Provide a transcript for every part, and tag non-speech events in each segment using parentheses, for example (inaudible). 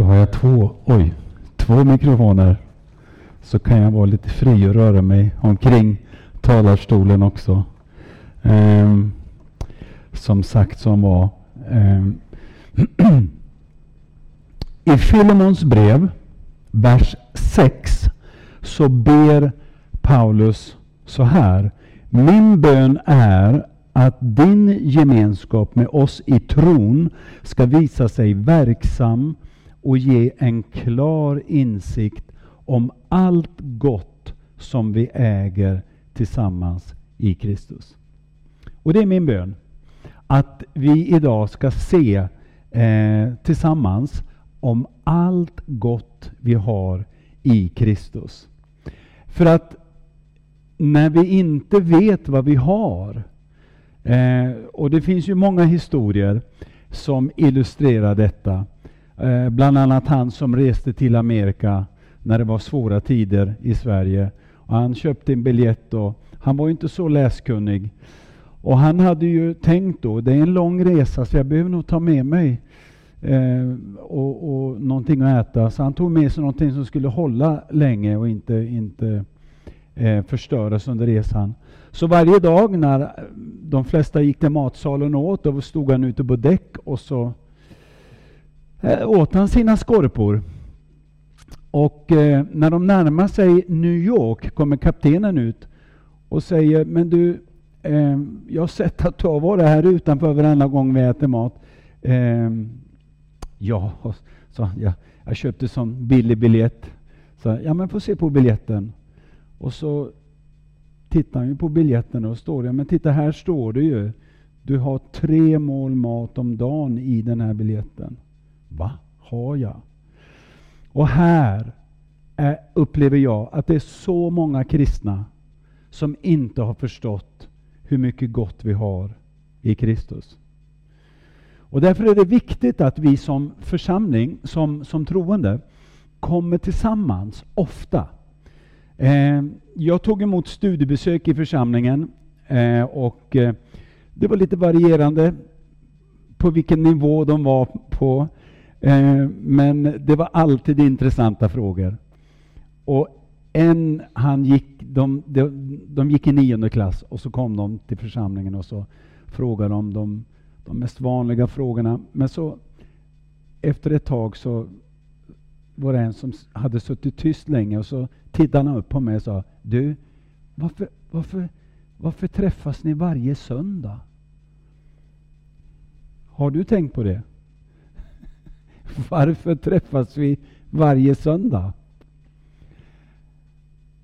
Då har jag två, oj, två mikrofoner. Så kan jag vara lite fri och röra mig omkring talarstolen också. Um, som sagt som var. Um, (clears throat) I Filemons brev, vers 6, så ber Paulus så här. Min bön är att din gemenskap med oss i tron ska visa sig verksam och ge en klar insikt om allt gott som vi äger tillsammans i Kristus. Och det är min bön. Att vi idag ska se eh, tillsammans om allt gott vi har i Kristus. För att när vi inte vet vad vi har, eh, och det finns ju många historier som illustrerar detta. Eh, bland annat han som reste till Amerika när det var svåra tider i Sverige. Och han köpte en biljett och han var inte så läskunnig. Och han hade ju tänkt då, det är en lång resa så jag behöver nog ta med mig eh, och, och någonting att äta. Så han tog med sig någonting som skulle hålla länge och inte, inte eh, förstöras under resan. Så varje dag när de flesta gick till matsalen och åt, då stod han ute på däck och så eh, åt han sina skorpor. Och eh, när de närmar sig New York kommer kaptenen ut och säger Men du, eh, jag har sett att du har varit här utanför varenda gång vi äter mat. Eh, ja, (laughs) så jag, jag köpte sån billig biljett. Så, ja, men få se på biljetten. Och så tittar han på biljetten och står det, men titta här står det ju. Du har tre mål mat om dagen i den här biljetten. Va? Har jag? Och här är, upplever jag att det är så många kristna som inte har förstått hur mycket gott vi har i Kristus. Och därför är det viktigt att vi som församling, som, som troende, kommer tillsammans ofta. Eh, jag tog emot studiebesök i församlingen eh, och eh, det var lite varierande på vilken nivå de var på. Eh, men det var alltid intressanta frågor. Och en, han gick, de, de, de gick i nionde klass och så kom de till församlingen och så frågade de de, de mest vanliga frågorna. Men så efter ett tag så var det en som hade suttit tyst länge och så tittade han upp på mig och sa Du, varför, varför, varför träffas ni varje söndag? Har du tänkt på det? (laughs) Varför träffas vi varje söndag?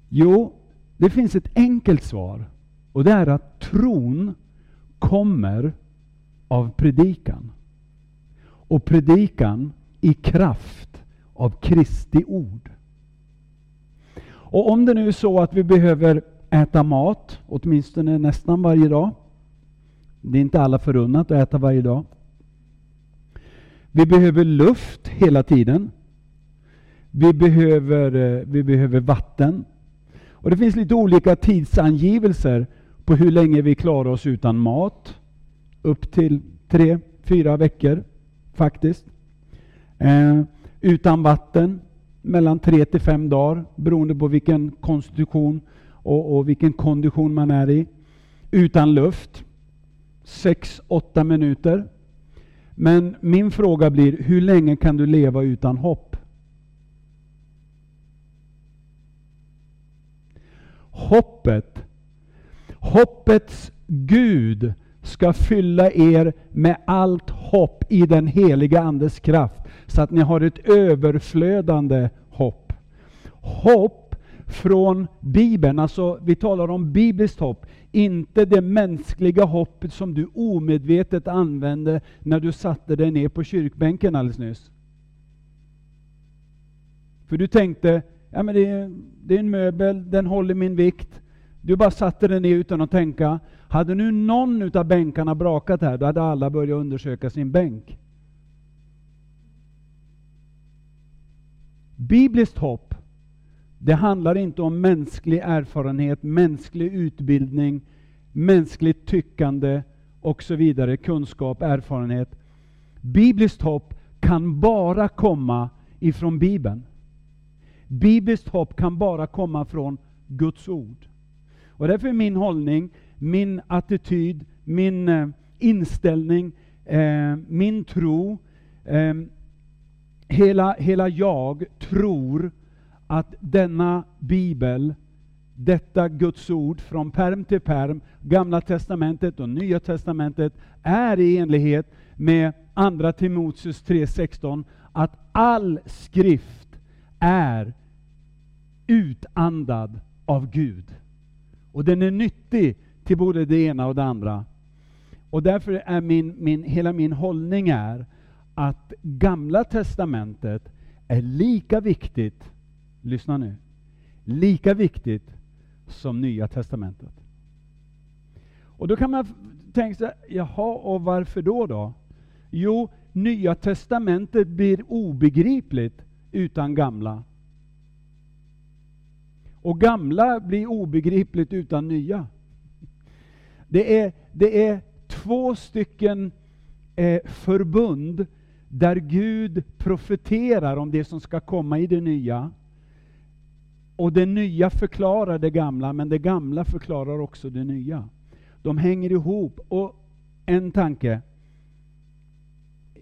Jo, det finns ett enkelt svar och det är att tron kommer av predikan. Och predikan i kraft av Kristi ord. Och om det nu är så att vi behöver äta mat, åtminstone nästan varje dag. Det är inte alla förunnat att äta varje dag. Vi behöver luft hela tiden. Vi behöver, eh, vi behöver vatten. Och Det finns lite olika tidsangivelser på hur länge vi klarar oss utan mat. Upp till tre, fyra veckor faktiskt. Eh, utan vatten mellan tre till fem dagar beroende på vilken konstitution och, och vilken kondition man är i. Utan luft sex, åtta minuter. Men min fråga blir, hur länge kan du leva utan hopp? Hoppet, hoppets Gud ska fylla er med allt hopp i den heliga Andes kraft, så att ni har ett överflödande hopp. Hopp från Bibeln, alltså vi talar om bibliskt hopp, inte det mänskliga hoppet som du omedvetet använde när du satte dig ner på kyrkbänken alldeles nyss. För du tänkte, ja men det är, det är en möbel, den håller min vikt. Du bara satte dig ner utan att tänka. Hade nu någon av bänkarna brakat här, då hade alla börjat undersöka sin bänk. Bibliskt hopp, det handlar inte om mänsklig erfarenhet, mänsklig utbildning, mänskligt tyckande och så vidare, kunskap, erfarenhet. Bibliskt hopp kan bara komma ifrån Bibeln. Bibliskt hopp kan bara komma från Guds ord. Och därför är min hållning, min attityd, min eh, inställning, eh, min tro, eh, hela, hela jag tror att denna bibel, detta Guds ord från perm till perm, Gamla testamentet och Nya testamentet, är i enlighet med Andra Timoteus 3.16, att all skrift är utandad av Gud. Och den är nyttig till både det ena och det andra. Och därför är min, min, hela min hållning är att Gamla Testamentet är lika viktigt, lyssna nu, lika viktigt som Nya Testamentet. Och då kan man tänka sig, jaha, och varför då? då? Jo, Nya Testamentet blir obegripligt utan Gamla. Och Gamla blir obegripligt utan Nya. Det är, det är två stycken eh, förbund där Gud profeterar om det som ska komma i det nya. Och det nya förklarar det gamla, men det gamla förklarar också det nya. De hänger ihop. Och en tanke.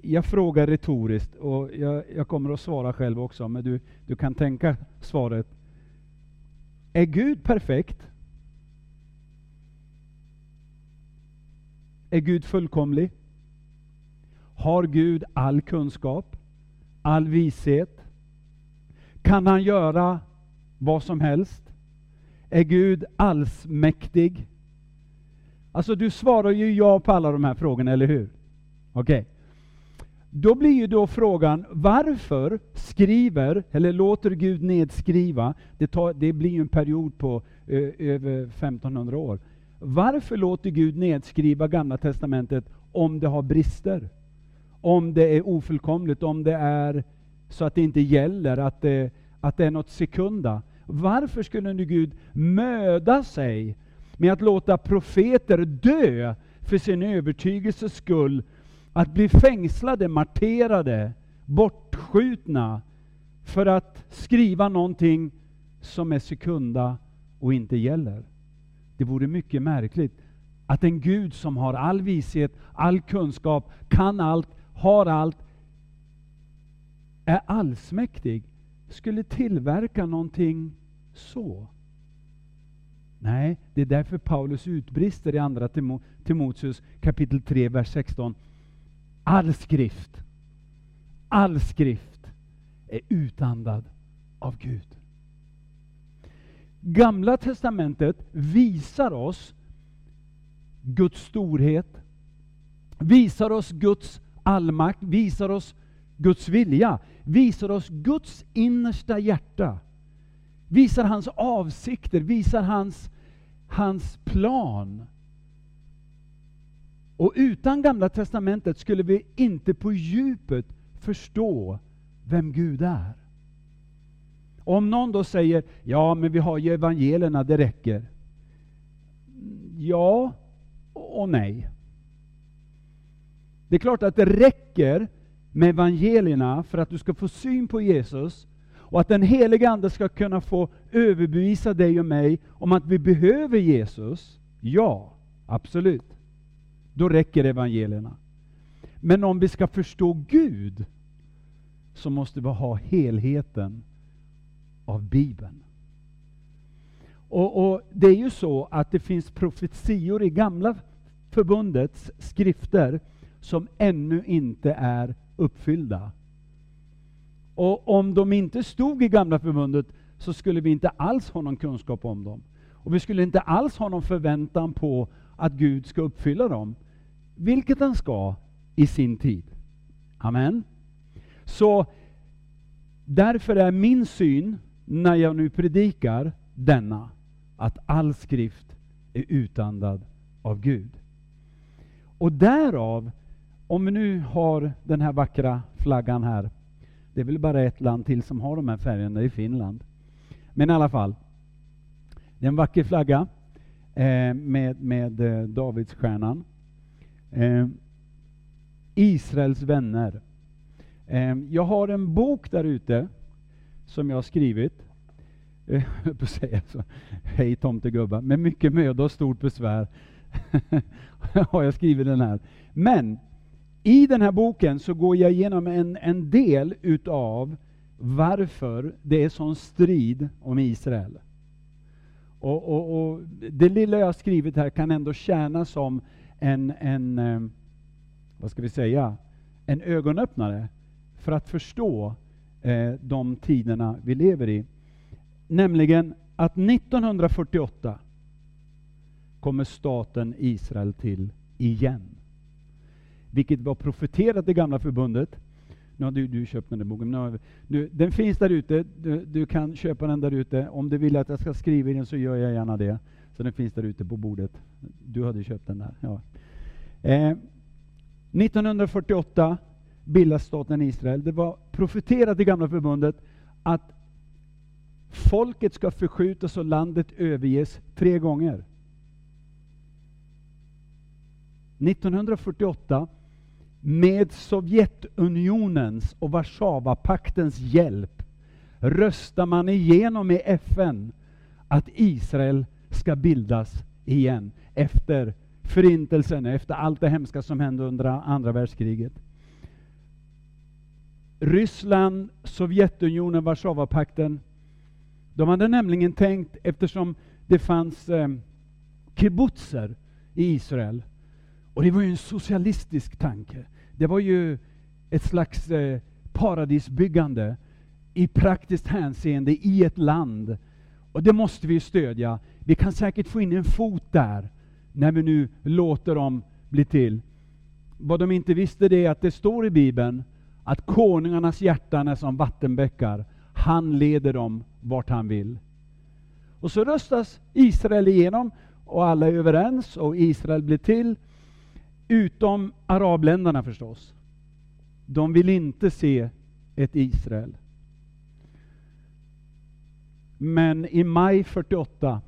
Jag frågar retoriskt, och jag, jag kommer att svara själv också, men du, du kan tänka svaret. Är Gud perfekt? Är Gud fullkomlig? Har Gud all kunskap? All vishet? Kan han göra vad som helst? Är Gud allsmäktig? Alltså du svarar ju ja på alla de här frågorna, eller hur? Okej. Okay. Då blir ju då frågan, varför skriver, eller låter Gud nedskriva, det, tar, det blir ju en period på ö, över 1500 år. Varför låter Gud nedskriva Gamla Testamentet om det har brister? Om det är ofullkomligt, om det är så att det inte gäller, att det, att det är något sekunda. Varför skulle nu Gud möda sig med att låta profeter dö för sin övertygelses skull, att bli fängslade, marterade, bortskjutna, för att skriva någonting som är sekunda och inte gäller? Det vore mycket märkligt att en Gud som har all vishet, all kunskap, kan allt, har allt, är allsmäktig, skulle tillverka någonting så. Nej, det är därför Paulus utbrister i Andra Timoteus kapitel 3, vers 16. All skrift, all skrift är utandad av Gud. Gamla testamentet visar oss Guds storhet, visar oss Guds allmakt, visar oss Guds vilja, visar oss Guds innersta hjärta, visar hans avsikter, visar hans, hans plan. Och utan Gamla testamentet skulle vi inte på djupet förstå vem Gud är. Om någon då säger, ja men vi har ju evangelierna, det räcker. Ja och nej. Det är klart att det räcker med evangelierna för att du ska få syn på Jesus och att den heliga Ande ska kunna få överbevisa dig och mig om att vi behöver Jesus. Ja, absolut. Då räcker evangelierna. Men om vi ska förstå Gud så måste vi ha helheten av Bibeln. Och, och, Det är ju så att det finns profetior i Gamla förbundets skrifter som ännu inte är uppfyllda. Och om de inte stod i Gamla förbundet så skulle vi inte alls ha någon kunskap om dem. Och vi skulle inte alls ha någon förväntan på att Gud ska uppfylla dem. Vilket han ska i sin tid. Amen. Så därför är min syn när jag nu predikar denna, att all skrift är utandad av Gud. Och därav, om vi nu har den här vackra flaggan här, det är väl bara ett land till som har de här färgerna, det är Finland. Men i alla fall, det är en vacker flagga eh, med, med eh, Davidsstjärnan. Eh, Israels vänner. Eh, jag har en bok där ute som jag har skrivit. Eh, (laughs) jag på säga så. Hej tomtegubbar. Med mycket möda och stort besvär (laughs) har jag skrivit den här. Men i den här boken så går jag igenom en, en del utav varför det är sån strid om Israel. Och, och, och, Det lilla jag har skrivit här kan ändå tjäna som en, en, eh, vad ska vi säga, en ögonöppnare för att förstå eh, de tiderna vi lever i. Nämligen att 1948 kommer staten Israel till igen. Vilket var profeterat i gamla förbundet. Nu har du, du köpt den där boken. Nu, nu, den finns där ute. Du, du, kan köpa den där ute. Om du vill att jag ska skriva i den så gör jag gärna det. Så den finns där ute på bordet. Du hade köpt den där. Ja. Eh, 1948 bildas staten Israel. Det var profeterat i gamla förbundet att folket ska förskjutas och landet överges tre gånger. 1948 med Sovjetunionens och Warszawapaktens hjälp röstar man igenom i FN att Israel ska bildas igen efter Förintelsen, efter allt det hemska som hände under andra världskriget. Ryssland, Sovjetunionen, Warszawapakten, de hade nämligen tänkt, eftersom det fanns eh, kibbutzer i Israel, och det var ju en socialistisk tanke. Det var ju ett slags eh, paradisbyggande i praktiskt hänseende i ett land. Och det måste vi stödja. Vi kan säkert få in en fot där, när vi nu låter dem bli till. Vad de inte visste det är att det står i Bibeln att konungarnas hjärtan är som vattenbäckar. Han leder dem vart han vill. Och så röstas Israel igenom och alla är överens och Israel blir till. Utom arabländerna förstås. De vill inte se ett Israel. Men i maj 48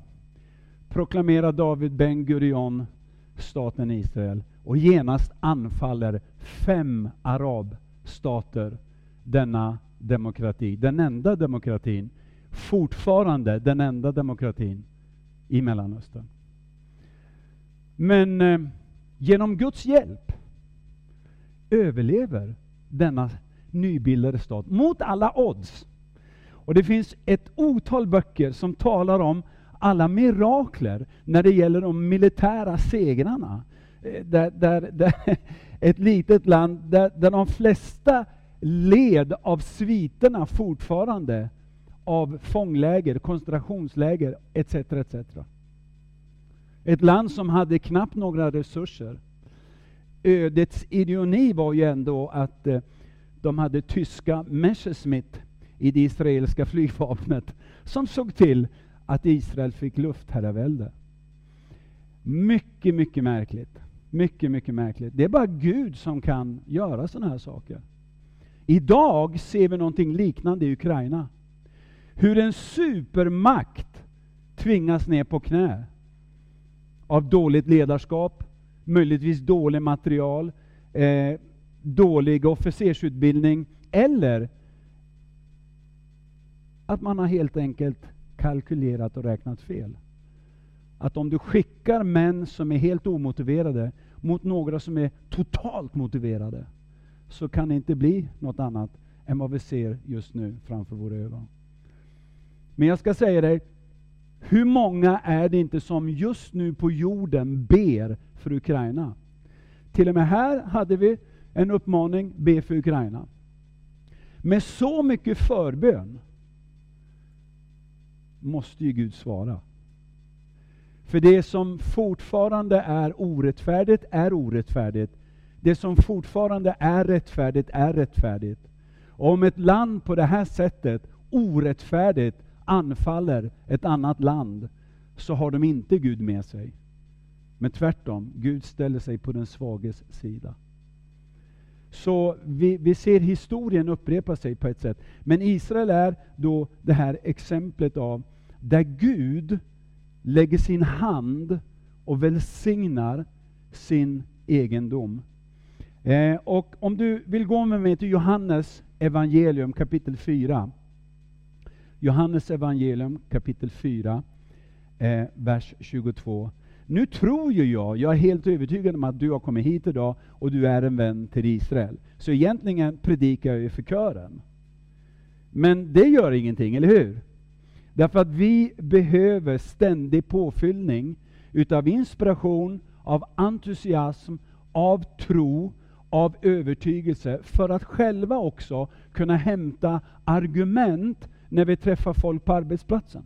proklamerar David Ben Gurion staten Israel och genast anfaller fem arabstater denna demokrati. Den enda demokratin, fortfarande den enda demokratin i Mellanöstern. Men eh, genom Guds hjälp överlever denna nybildade stad, mot alla odds. Och Det finns ett otal böcker som talar om alla mirakler när det gäller de militära segrarna. Eh, där, där, där (laughs) ett litet land där, där de flesta led av sviterna fortfarande av fångläger, koncentrationsläger etc. etc. Ett land som hade knappt några resurser. Ödets ironi var ju ändå att eh, de hade tyska Messerschmitt i det israeliska (laughs) flygvapnet som såg till att Israel fick luftherravälde. Mycket, mycket märkligt. Mycket, mycket märkligt. Det är bara Gud som kan göra sådana här saker. Idag ser vi någonting liknande i Ukraina. Hur en supermakt tvingas ner på knä av dåligt ledarskap, möjligtvis dålig material, eh, dålig officersutbildning eller att man har helt enkelt kalkylerat och räknat fel. Att om du skickar män som är helt omotiverade mot några som är totalt motiverade, så kan det inte bli något annat än vad vi ser just nu framför våra ögon. Men jag ska säga dig, hur många är det inte som just nu på jorden ber för Ukraina? Till och med här hade vi en uppmaning, be för Ukraina. Med så mycket förbön måste ju Gud svara. För det som fortfarande är orättfärdigt är orättfärdigt. Det som fortfarande är rättfärdigt är rättfärdigt. Och om ett land på det här sättet orättfärdigt anfaller ett annat land så har de inte Gud med sig. Men tvärtom, Gud ställer sig på den svages sida. Så vi, vi ser historien upprepa sig på ett sätt. Men Israel är då det här exemplet av där Gud lägger sin hand och välsignar sin egendom. Eh, och om du vill gå med mig till Johannes evangelium kapitel 4. Johannes evangelium kapitel 4, eh, vers 22. Nu tror ju jag, jag är helt övertygad om att du har kommit hit idag och du är en vän till Israel. Så egentligen predikar jag ju för kören. Men det gör ingenting, eller hur? Därför att vi behöver ständig påfyllning utav inspiration, av entusiasm, av tro, av övertygelse för att själva också kunna hämta argument när vi träffar folk på arbetsplatsen.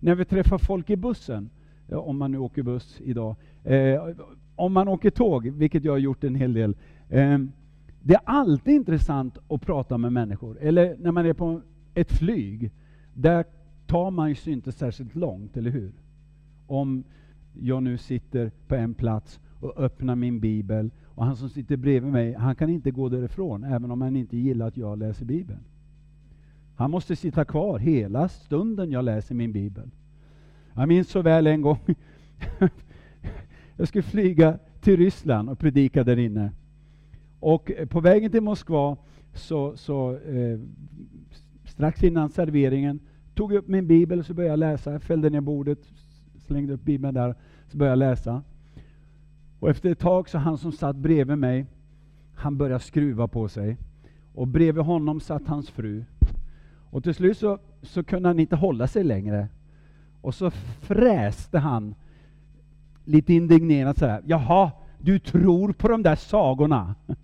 När vi träffar folk i bussen, om man nu åker buss idag. Eh, om man åker tåg, vilket jag har gjort en hel del. Eh, det är alltid intressant att prata med människor. Eller när man är på ett flyg. Där tar man sig inte särskilt långt, eller hur? Om jag nu sitter på en plats och öppnar min bibel och han som sitter bredvid mig, han kan inte gå därifrån även om han inte gillar att jag läser bibeln. Han måste sitta kvar hela stunden jag läser min bibel. Jag minns så väl en gång, (laughs) jag skulle flyga till Ryssland och predika där inne. Och eh, på vägen till Moskva, så, så eh, strax innan serveringen, tog jag upp min bibel och så började jag läsa. fällde ner bordet, slängde upp bibeln där, så började jag läsa. Och efter ett tag så han som satt bredvid mig, han började skruva på sig. Och bredvid honom satt hans fru. Och till slut så, så kunde han inte hålla sig längre. Och så fräste han lite indignerat så här. Jaha, du tror på de där sagorna? (laughs)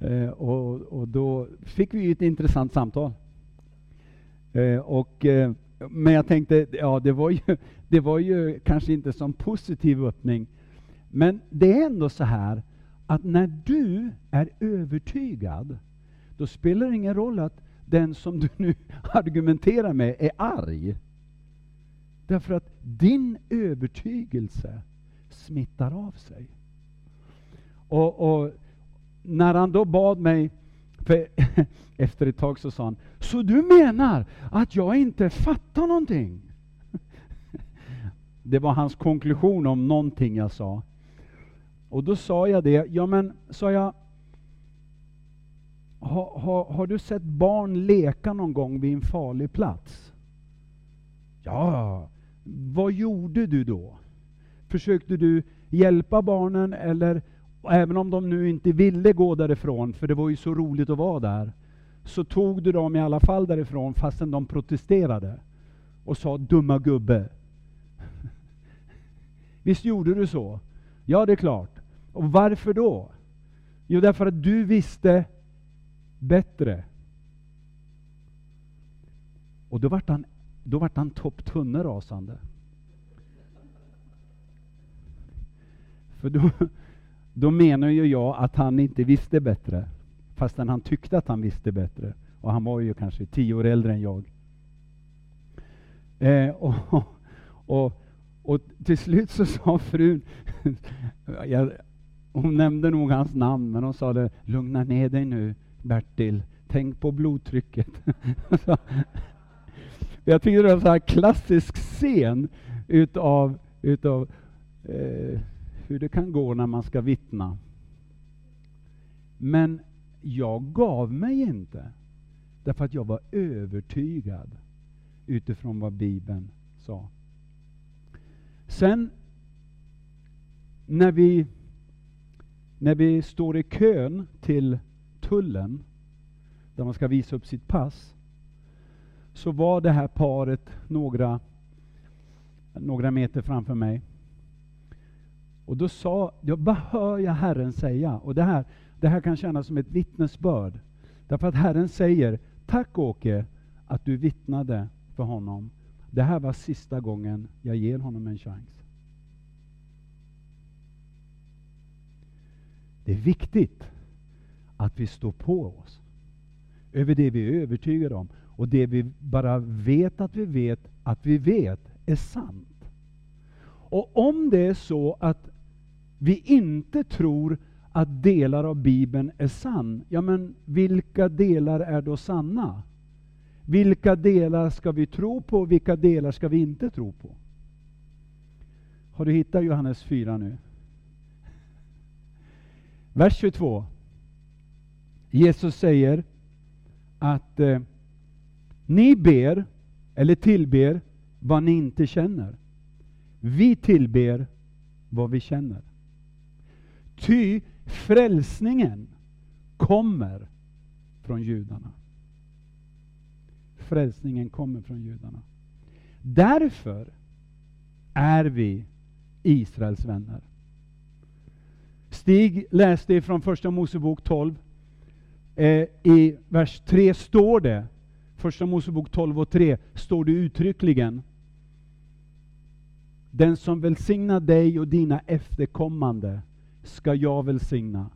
eh, och, och, då fick vi ett intressant samtal. Eh, och, eh, men jag tänkte, ja det var, ju, (laughs) det var ju kanske inte som positiv öppning. Men det är ändå så här att när du är övertygad, då spelar det ingen roll att den som du nu (laughs) argumenterar med är arg. Därför att din övertygelse smittar av sig. Och, och när han då bad mig, (laughs) efter ett tag så sa han, så du menar att jag inte fattar någonting? (laughs) Det var hans konklusion om någonting jag sa. Och då sa jag det, ja men, sa jag, har, ha, har du sett barn leka någon gång vid en farlig plats? Ja, vad gjorde du då? Försökte du hjälpa barnen eller även om de nu inte ville gå därifrån, för det var ju så roligt att vara där, så tog du dem i alla fall därifrån fastän de protesterade och sa ”dumma gubbe”. (laughs) Visst gjorde du så? Ja, det är klart. Och varför då? Jo, därför att du visste bättre. Och då vart han, då vart han topptunne rasande. För då, då menar ju jag att han inte visste bättre, fastän han tyckte att han visste bättre. Och han var ju kanske tio år äldre än jag. Eh, och, och, och till slut så sa frun, (laughs) jag, hon nämnde nog hans namn, men hon sa det, lugna ner dig nu Bertil, tänk på blodtrycket. (laughs) jag tycker det är en så här klassisk scen utav, utav eh, hur det kan gå när man ska vittna. Men jag gav mig inte, därför att jag var övertygad utifrån vad Bibeln sa. Sen när vi, när vi står i kön till tullen, där man ska visa upp sitt pass, så var det här paret några, några meter framför mig. Och då sa, jag bara hör jag Herren säga, och det här, det här kan kännas som ett vittnesbörd. Därför att Herren säger, tack Åke att du vittnade för honom. Det här var sista gången jag ger honom en chans. Det är viktigt att vi står på oss över det vi är övertygade om. Och det vi bara vet att vi vet att vi vet är sant. Och om det är så att vi inte tror att delar av Bibeln är sann, ja men vilka delar är då sanna? Vilka delar ska vi tro på, och vilka delar ska vi inte tro på? Har du hittat Johannes 4 nu? Vers 22. Jesus säger att eh, ni ber, eller tillber, vad ni inte känner. Vi tillber vad vi känner. Ty frälsningen kommer från judarna. Frälsningen kommer från judarna. Därför är vi Israels vänner. Stig läste ifrån Första Mosebok 12. Eh, I vers 3 står det, Första Mosebok 12 och 3, står det uttryckligen Den som välsignar dig och dina efterkommande ska jag välsigna.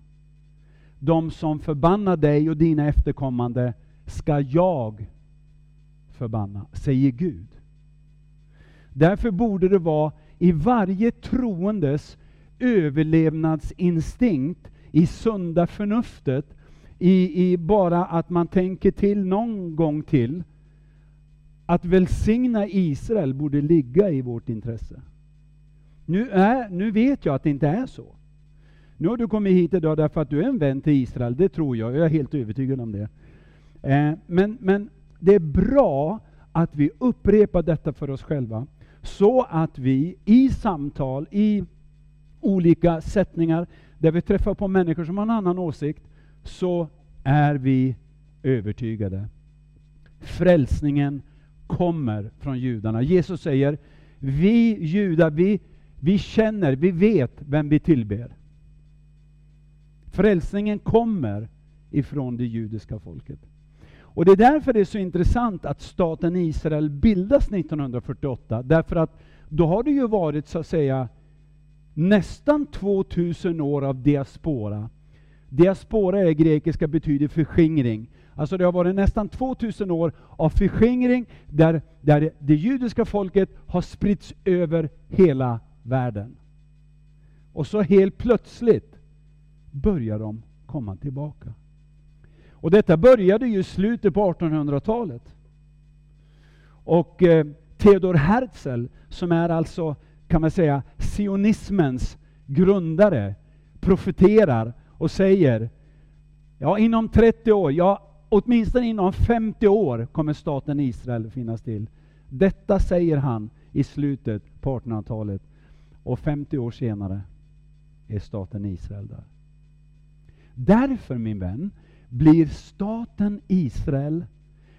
De som förbannar dig och dina efterkommande ska jag förbanna, säger Gud. Därför borde det vara i varje troendes överlevnadsinstinkt, i sunda förnuftet, i, i bara att man tänker till någon gång till, att välsigna Israel borde ligga i vårt intresse. Nu, är, nu vet jag att det inte är så. Nu har du kommit hit idag därför att du är en vän till Israel, det tror jag, jag är helt övertygad om det. Eh, men, men det är bra att vi upprepar detta för oss själva, så att vi i samtal, i olika sättningar, där vi träffar på människor som har en annan åsikt, så är vi övertygade. Frälsningen kommer från judarna. Jesus säger, vi judar, vi, vi känner, vi vet vem vi tillber. Frälsningen kommer ifrån det judiska folket. Och Det är därför det är så intressant att staten Israel bildas 1948. Därför att då har det ju varit så att säga nästan 2000 år av diaspora. Diaspora är grekiska betyder förskingring. Alltså det har varit nästan 2000 år av förskingring där, där det judiska folket har spritts över hela världen. Och så helt plötsligt börjar de komma tillbaka. Och detta började ju i slutet på 1800-talet. Och eh, Theodor Herzl, som är alltså, kan man säga, sionismens grundare, profeterar och säger, ja inom 30 år, ja åtminstone inom 50 år kommer staten Israel finnas till. Detta säger han i slutet på 1800-talet. Och 50 år senare är staten Israel där. Därför min vän, blir staten Israel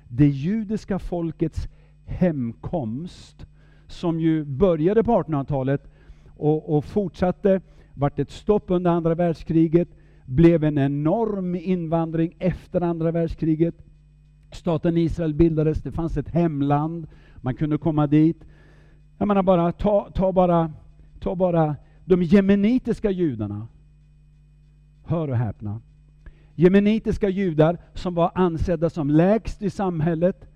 det judiska folkets hemkomst, som ju började på 1800-talet och, och fortsatte, vart ett stopp under andra världskriget, blev en enorm invandring efter andra världskriget. Staten Israel bildades, det fanns ett hemland, man kunde komma dit. Jag menar bara, ta, ta bara, ta bara de jemenitiska judarna. Hör och häpna. Jemenitiska judar som var ansedda som lägst i samhället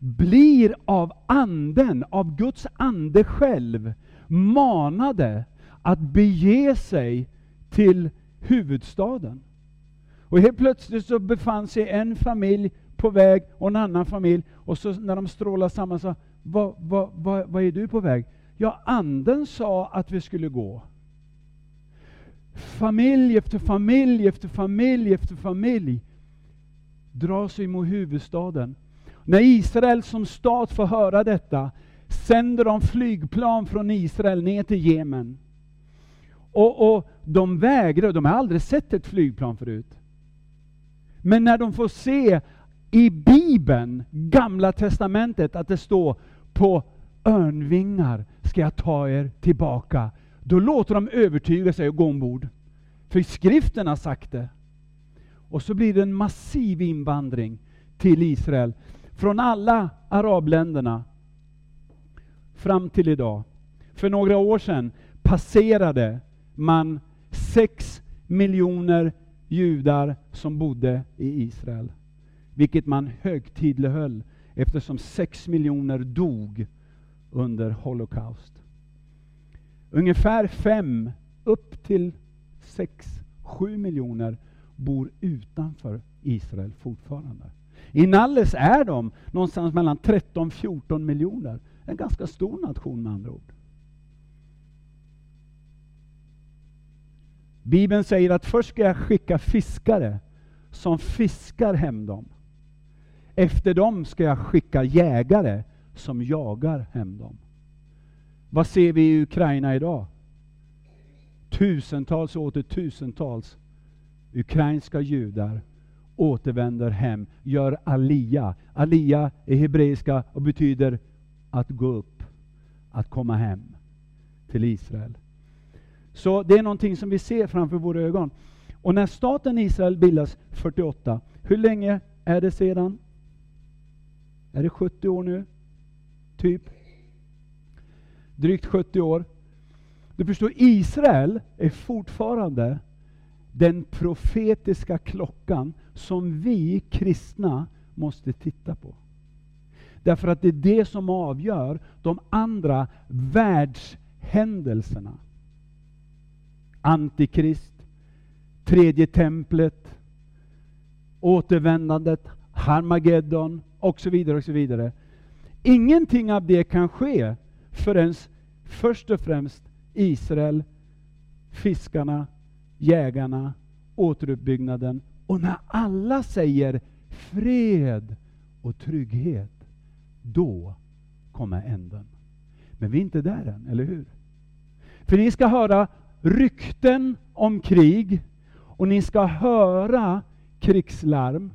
blir av anden, av Guds ande själv, manade att bege sig till huvudstaden. Och helt plötsligt så befann sig en familj på väg och en annan familj, och så när de strålade samman sa vad, vad, vad, vad är du på väg? Ja, anden sa att vi skulle gå. Familj efter familj efter familj efter familj drar sig mot huvudstaden. När Israel som stat får höra detta sänder de flygplan från Israel ner till Jemen. Och, och de vägrar, de har aldrig sett ett flygplan förut. Men när de får se i Bibeln, Gamla Testamentet, att det står på örnvingar ska jag ta er tillbaka då låter de övertyga sig och gå ombord. För skriften har sagt det. Och så blir det en massiv invandring till Israel från alla arabländerna fram till idag. För några år sedan passerade man sex miljoner judar som bodde i Israel. Vilket man högtidlighöll eftersom sex miljoner dog under Holocaust. Ungefär fem, upp till sex, sju miljoner bor utanför Israel fortfarande. I Nalles är de någonstans mellan 13-14 miljoner. En ganska stor nation med andra ord. Bibeln säger att först ska jag skicka fiskare som fiskar hem dem. Efter dem ska jag skicka jägare som jagar hem dem. Vad ser vi i Ukraina idag? Tusentals och åter tusentals ukrainska judar återvänder hem, gör alia. Alia är hebreiska och betyder att gå upp, att komma hem till Israel. Så det är någonting som vi ser framför våra ögon. Och när staten Israel bildas 48, hur länge är det sedan? Är det 70 år nu? Typ? Drygt 70 år. Du förstår, Israel är fortfarande den profetiska klockan som vi kristna måste titta på. Därför att det är det som avgör de andra världshändelserna. Antikrist, tredje templet, återvändandet, Harmageddon och så vidare. och så vidare. Ingenting av det kan ske förrän först och främst Israel, fiskarna, jägarna, återuppbyggnaden och när alla säger fred och trygghet, då kommer änden. Men vi är inte där än, eller hur? För ni ska höra rykten om krig och ni ska höra krigslarm.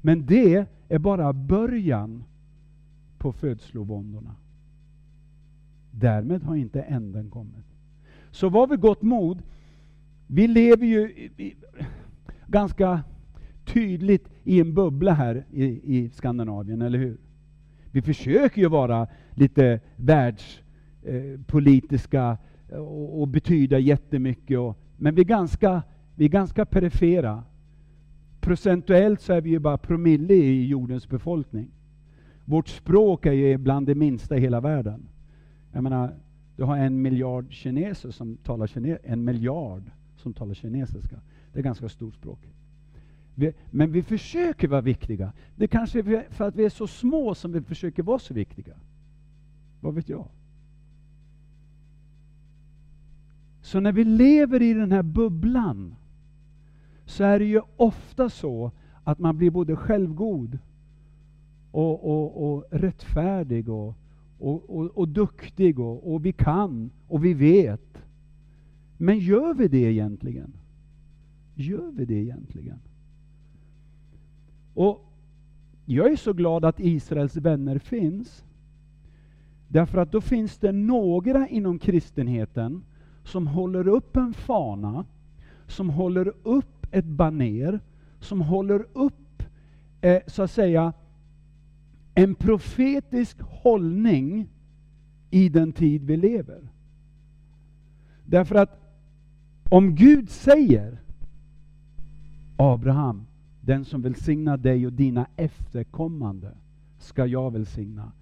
Men det är bara början på födslovåndorna. Därmed har inte änden kommit. Så var vid gott mod. Vi lever ju ganska tydligt i en bubbla här i, i Skandinavien, eller hur? Vi försöker ju vara lite världspolitiska eh, och, och betyda jättemycket, och, men vi är, ganska, vi är ganska perifera. Procentuellt så är vi ju bara promille i jordens befolkning. Vårt språk är ju bland det minsta i hela världen. Jag menar, du har en miljard kineser som talar kines en miljard som talar kinesiska. Det är ganska stort språk. Vi, men vi försöker vara viktiga. Det kanske är för att vi är så små som vi försöker vara så viktiga. Vad vet jag? Så när vi lever i den här bubblan så är det ju ofta så att man blir både självgod och, och, och rättfärdig och, och, och, och duktig och, och vi kan och vi vet. Men gör vi det egentligen? Gör vi det egentligen? Och Jag är så glad att Israels vänner finns. Därför att då finns det några inom kristenheten som håller upp en fana, som håller upp ett baner, som håller upp, eh, så att säga, en profetisk hållning i den tid vi lever. Därför att om Gud säger Abraham, den som välsignar dig och dina efterkommande ska jag välsigna.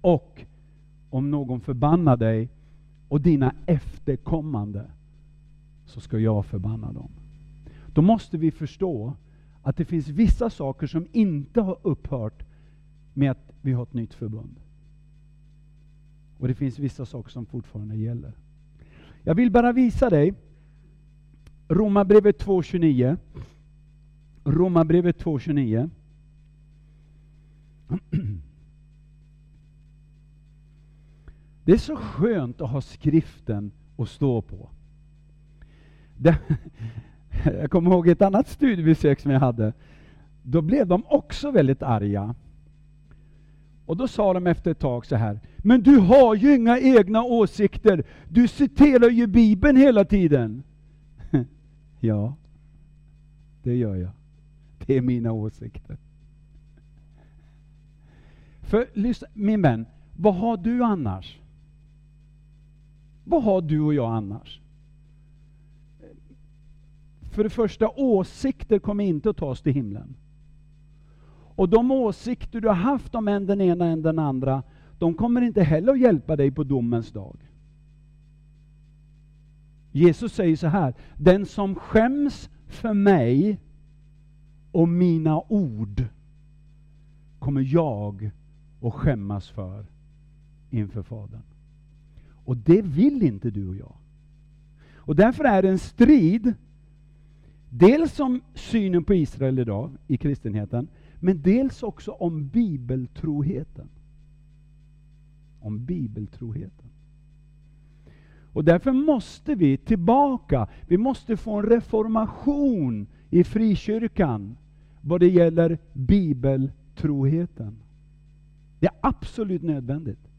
Och om någon förbannar dig och dina efterkommande så ska jag förbanna dem. Då måste vi förstå att det finns vissa saker som inte har upphört med att vi har ett nytt förbund. Och det finns vissa saker som fortfarande gäller. Jag vill bara visa dig Romarbrevet 2.29. Romarbrevet 2.29. (clears throat) Det är så skönt att ha skriften att stå på. Det, (laughs) jag kommer ihåg ett annat studiebesök som jag hade. Då blev de också väldigt arga. Och då sa de efter ett tag så här, men du har ju inga egna åsikter, du citerar ju Bibeln hela tiden. (laughs) ja, det gör jag. Det är mina åsikter. För lyssna, min vän, vad har du annars? Vad har du och jag annars? För det första, åsikter kommer inte att ta oss till himlen. Och de åsikter du har haft om en den ena än den andra, de kommer inte heller att hjälpa dig på domens dag. Jesus säger så här, den som skäms för mig och mina ord kommer jag att skämmas för inför Fadern. Och det vill inte du och jag. Och därför är det en strid Dels om synen på Israel idag i kristenheten, men dels också om bibeltroheten. Om bibeltroheten. Och därför måste vi tillbaka, vi måste få en reformation i frikyrkan vad det gäller bibeltroheten. Det är absolut nödvändigt.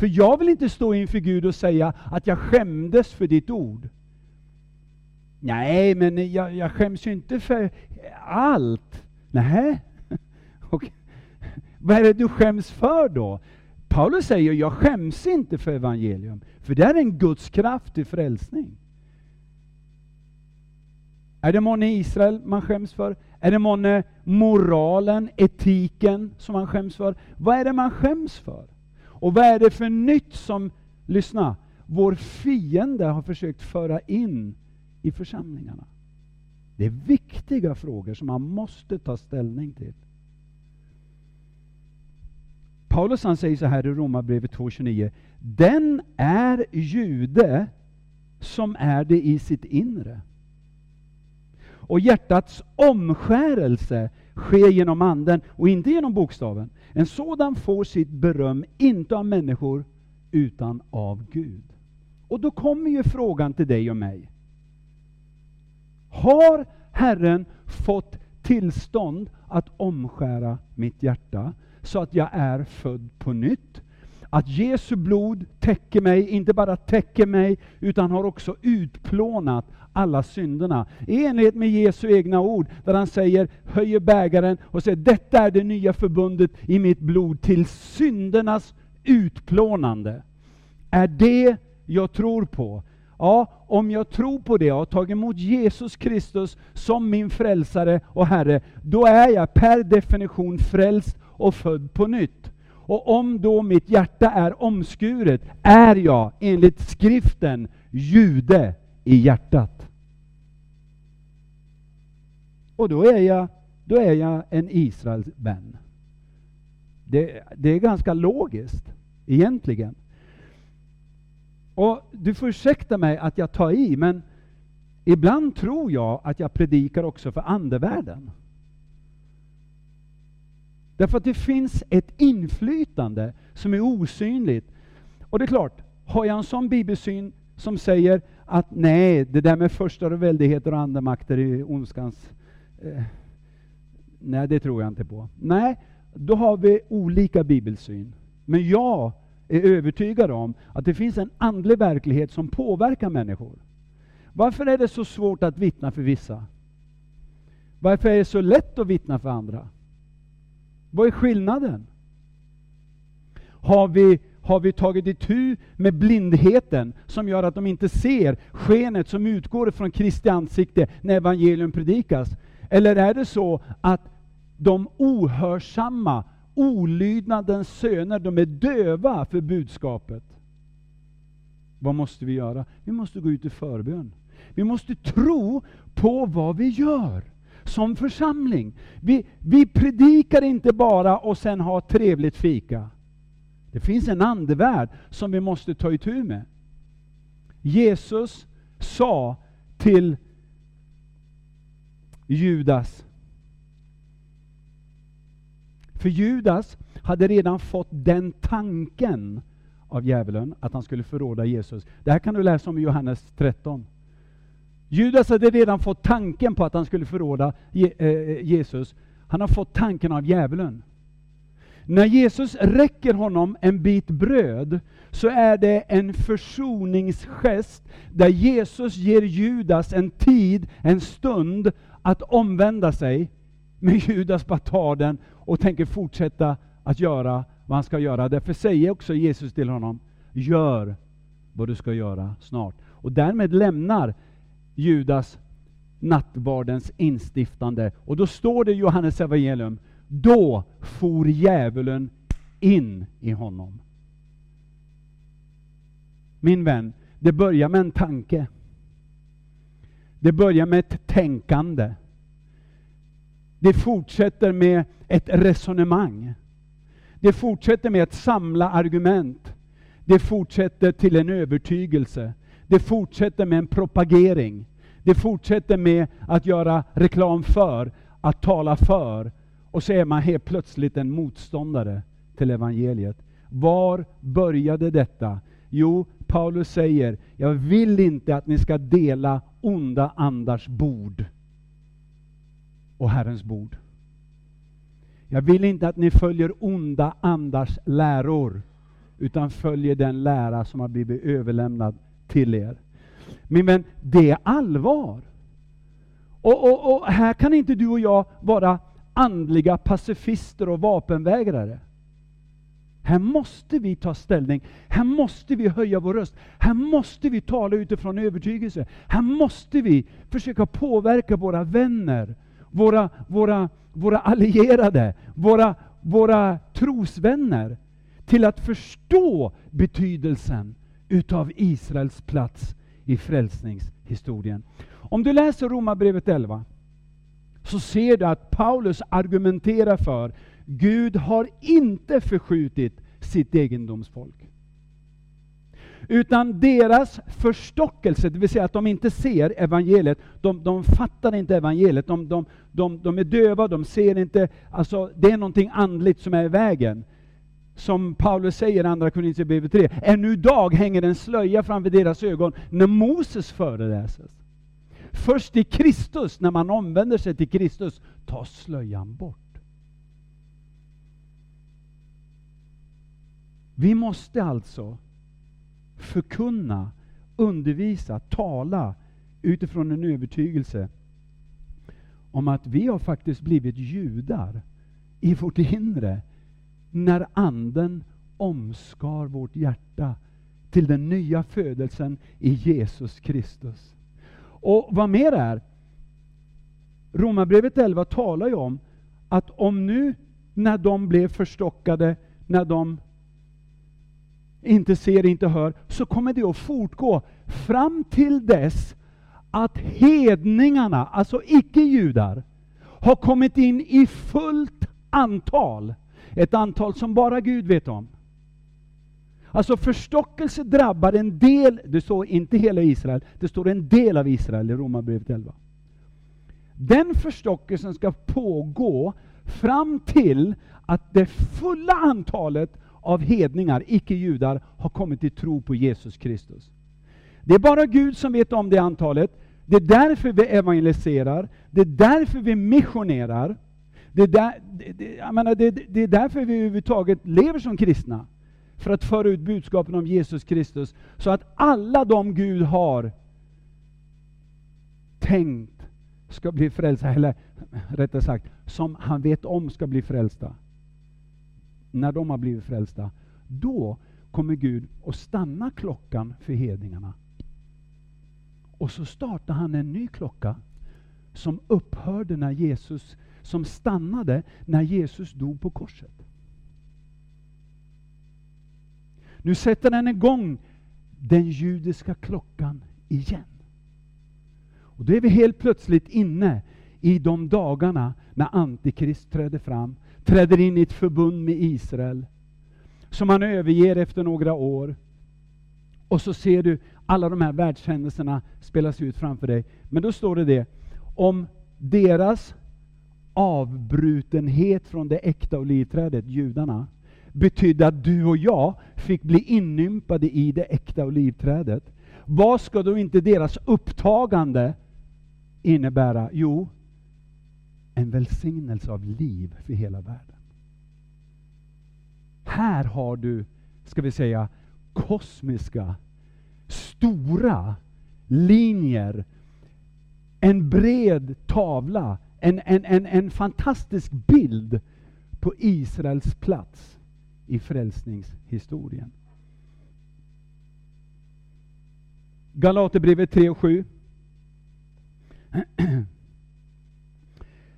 För jag vill inte stå inför Gud och säga att jag skämdes för ditt ord. Nej, men jag, jag skäms ju inte för allt. Nej. (laughs) Och, vad är det du skäms för då? Paulus säger, jag skäms inte för evangelium, för det är en Guds kraft till frälsning. Är det månne Israel man skäms för? Är det månne moralen, etiken som man skäms för? Vad är det man skäms för? Och vad är det för nytt som, lyssna, vår fiende har försökt föra in i församlingarna? Det är viktiga frågor som man måste ta ställning till. Paulus han säger så här i Romarbrevet 2.29. Den är jude som är det i sitt inre. Och hjärtats omskärelse sker genom anden och inte genom bokstaven. En sådan får sitt beröm inte av människor utan av Gud. Och då kommer ju frågan till dig och mig. Har Herren fått tillstånd att omskära mitt hjärta så att jag är född på nytt? Att Jesu blod täcker mig, inte bara täcker mig, utan har också utplånat alla synderna. I enlighet med Jesu egna ord, där han säger, höjer bägaren och säger, detta är det nya förbundet i mitt blod till syndernas utplånande. Är det jag tror på? Ja, om jag tror på det och har tagit emot Jesus Kristus som min frälsare och Herre, då är jag per definition frälst och född på nytt. Och om då mitt hjärta är omskuret, är jag enligt skriften jude i hjärtat. Och då är jag, då är jag en Israels vän. Det, det är ganska logiskt, egentligen. Och Du får ursäkta mig att jag tar i, men ibland tror jag att jag predikar också för andevärlden. Därför att det finns ett inflytande som är osynligt. Och det är klart, har jag en sån bibelsyn som säger att nej, det där med första och väldigheter och andemakter är ondskans... Eh, nej, det tror jag inte på. Nej, då har vi olika bibelsyn. Men jag är övertygad om att det finns en andlig verklighet som påverkar människor. Varför är det så svårt att vittna för vissa? Varför är det så lätt att vittna för andra? Vad är skillnaden? Har vi, har vi tagit itu med blindheten som gör att de inte ser skenet som utgår från Kristi ansikte när evangelium predikas? Eller är det så att de ohörsamma, olydnadens söner, de är döva för budskapet? Vad måste vi göra? Vi måste gå ut i förbön. Vi måste tro på vad vi gör som församling. Vi, vi predikar inte bara och sen har trevligt fika. Det finns en andevärld som vi måste ta itu med. Jesus sa till Judas, för Judas hade redan fått den tanken av djävulen att han skulle förråda Jesus. Det här kan du läsa om i Johannes 13. Judas hade redan fått tanken på att han skulle förråda eh, Jesus. Han har fått tanken av djävulen. När Jesus räcker honom en bit bröd så är det en försoningsgest där Jesus ger Judas en tid, en stund att omvända sig. Men Judas bara tar den och tänker fortsätta att göra vad han ska göra. Därför säger också Jesus till honom, gör vad du ska göra snart. Och därmed lämnar Judas nattvardens instiftande. Och då står det i Johannes evangelium, då for djävulen in i honom. Min vän, det börjar med en tanke. Det börjar med ett tänkande. Det fortsätter med ett resonemang. Det fortsätter med att samla argument. Det fortsätter till en övertygelse. Det fortsätter med en propagering. Det fortsätter med att göra reklam för, att tala för. Och så är man helt plötsligt en motståndare till evangeliet. Var började detta? Jo, Paulus säger, jag vill inte att ni ska dela onda andars bord och Herrens bord. Jag vill inte att ni följer onda andars läror, utan följer den lära som har blivit överlämnad till er. Min vän, det är allvar. Och, och, och här kan inte du och jag vara andliga pacifister och vapenvägrare. Här måste vi ta ställning. Här måste vi höja vår röst. Här måste vi tala utifrån övertygelse. Här måste vi försöka påverka våra vänner, våra, våra, våra allierade, våra, våra trosvänner till att förstå betydelsen utav Israels plats i frälsningshistorien. Om du läser Romarbrevet 11 så ser du att Paulus argumenterar för Gud har inte förskjutit sitt egendomsfolk. Utan deras förstockelse, det vill säga att de inte ser evangeliet, de, de fattar inte evangeliet, de, de, de, de är döva, de ser inte, alltså det är någonting andligt som är i vägen. Som Paulus säger i Andra Korinthierbrevet 3, ännu idag hänger en slöja framför deras ögon när Moses föreläses. Först i Kristus, när man omvänder sig till Kristus, tas slöjan bort. Vi måste alltså förkunna, undervisa, tala utifrån en övertygelse om att vi har faktiskt blivit judar i vårt inre när Anden omskar vårt hjärta till den nya födelsen i Jesus Kristus. Och vad mer är, Romarbrevet 11 talar ju om att om nu när de blev förstockade, när de inte ser, inte hör, så kommer det att fortgå fram till dess att hedningarna, alltså icke-judar, har kommit in i fullt antal. Ett antal som bara Gud vet om. Alltså förstockelse drabbar en del, det står inte hela Israel, det står en del av Israel i Romarbrevet 11. Den förstockelsen ska pågå fram till att det fulla antalet av hedningar, icke-judar, har kommit till tro på Jesus Kristus. Det är bara Gud som vet om det antalet. Det är därför vi evangeliserar, det är därför vi missionerar. Det är, där, det, jag menar, det, det är därför vi överhuvudtaget lever som kristna. För att föra ut budskapen om Jesus Kristus, så att alla de Gud har tänkt ska bli frälsta, eller rättare sagt, som han vet om ska bli frälsta när de har blivit frälsta, då kommer Gud att stanna klockan för hedningarna. Och så startar han en ny klocka som upphörde när Jesus, som stannade när Jesus dog på korset. Nu sätter den igång den judiska klockan igen. Och då är vi helt plötsligt inne i de dagarna när Antikrist träder fram träder in i ett förbund med Israel, som han överger efter några år. Och så ser du alla de här världshändelserna spelas ut framför dig. Men då står det det, om deras avbrutenhet från det äkta olivträdet, judarna, betydde att du och jag fick bli inympade i det äkta olivträdet. Vad ska då inte deras upptagande innebära? Jo, en välsignelse av liv för hela världen. Här har du, ska vi säga, kosmiska, stora linjer, en bred tavla, en, en, en, en fantastisk bild på Israels plats i frälsningshistorien. Galaterbrevet 3 och 7. (clears throat)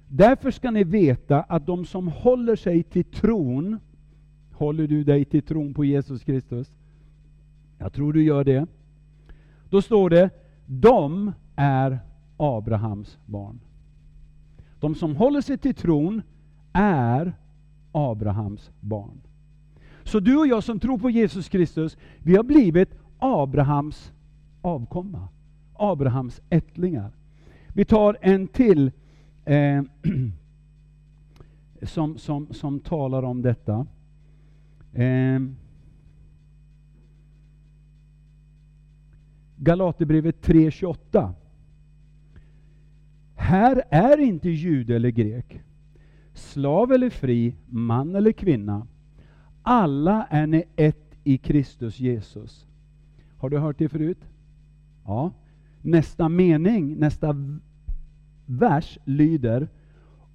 Därför ska ni veta att de som håller sig till tron, håller du dig till tron på Jesus Kristus? Jag tror du gör det. Då står det, de är Abrahams barn. De som håller sig till tron är Abrahams barn. Så du och jag som tror på Jesus Kristus, vi har blivit Abrahams avkomma. Abrahams ättlingar. Vi tar en till eh, (clears throat) som, som, som talar om detta. Eh, Galaterbrevet 3.28. Här är inte jude eller grek, slav eller fri, man eller kvinna. Alla är ni ett i Kristus Jesus. Har du hört det förut? Ja. Nästa mening, nästa vers lyder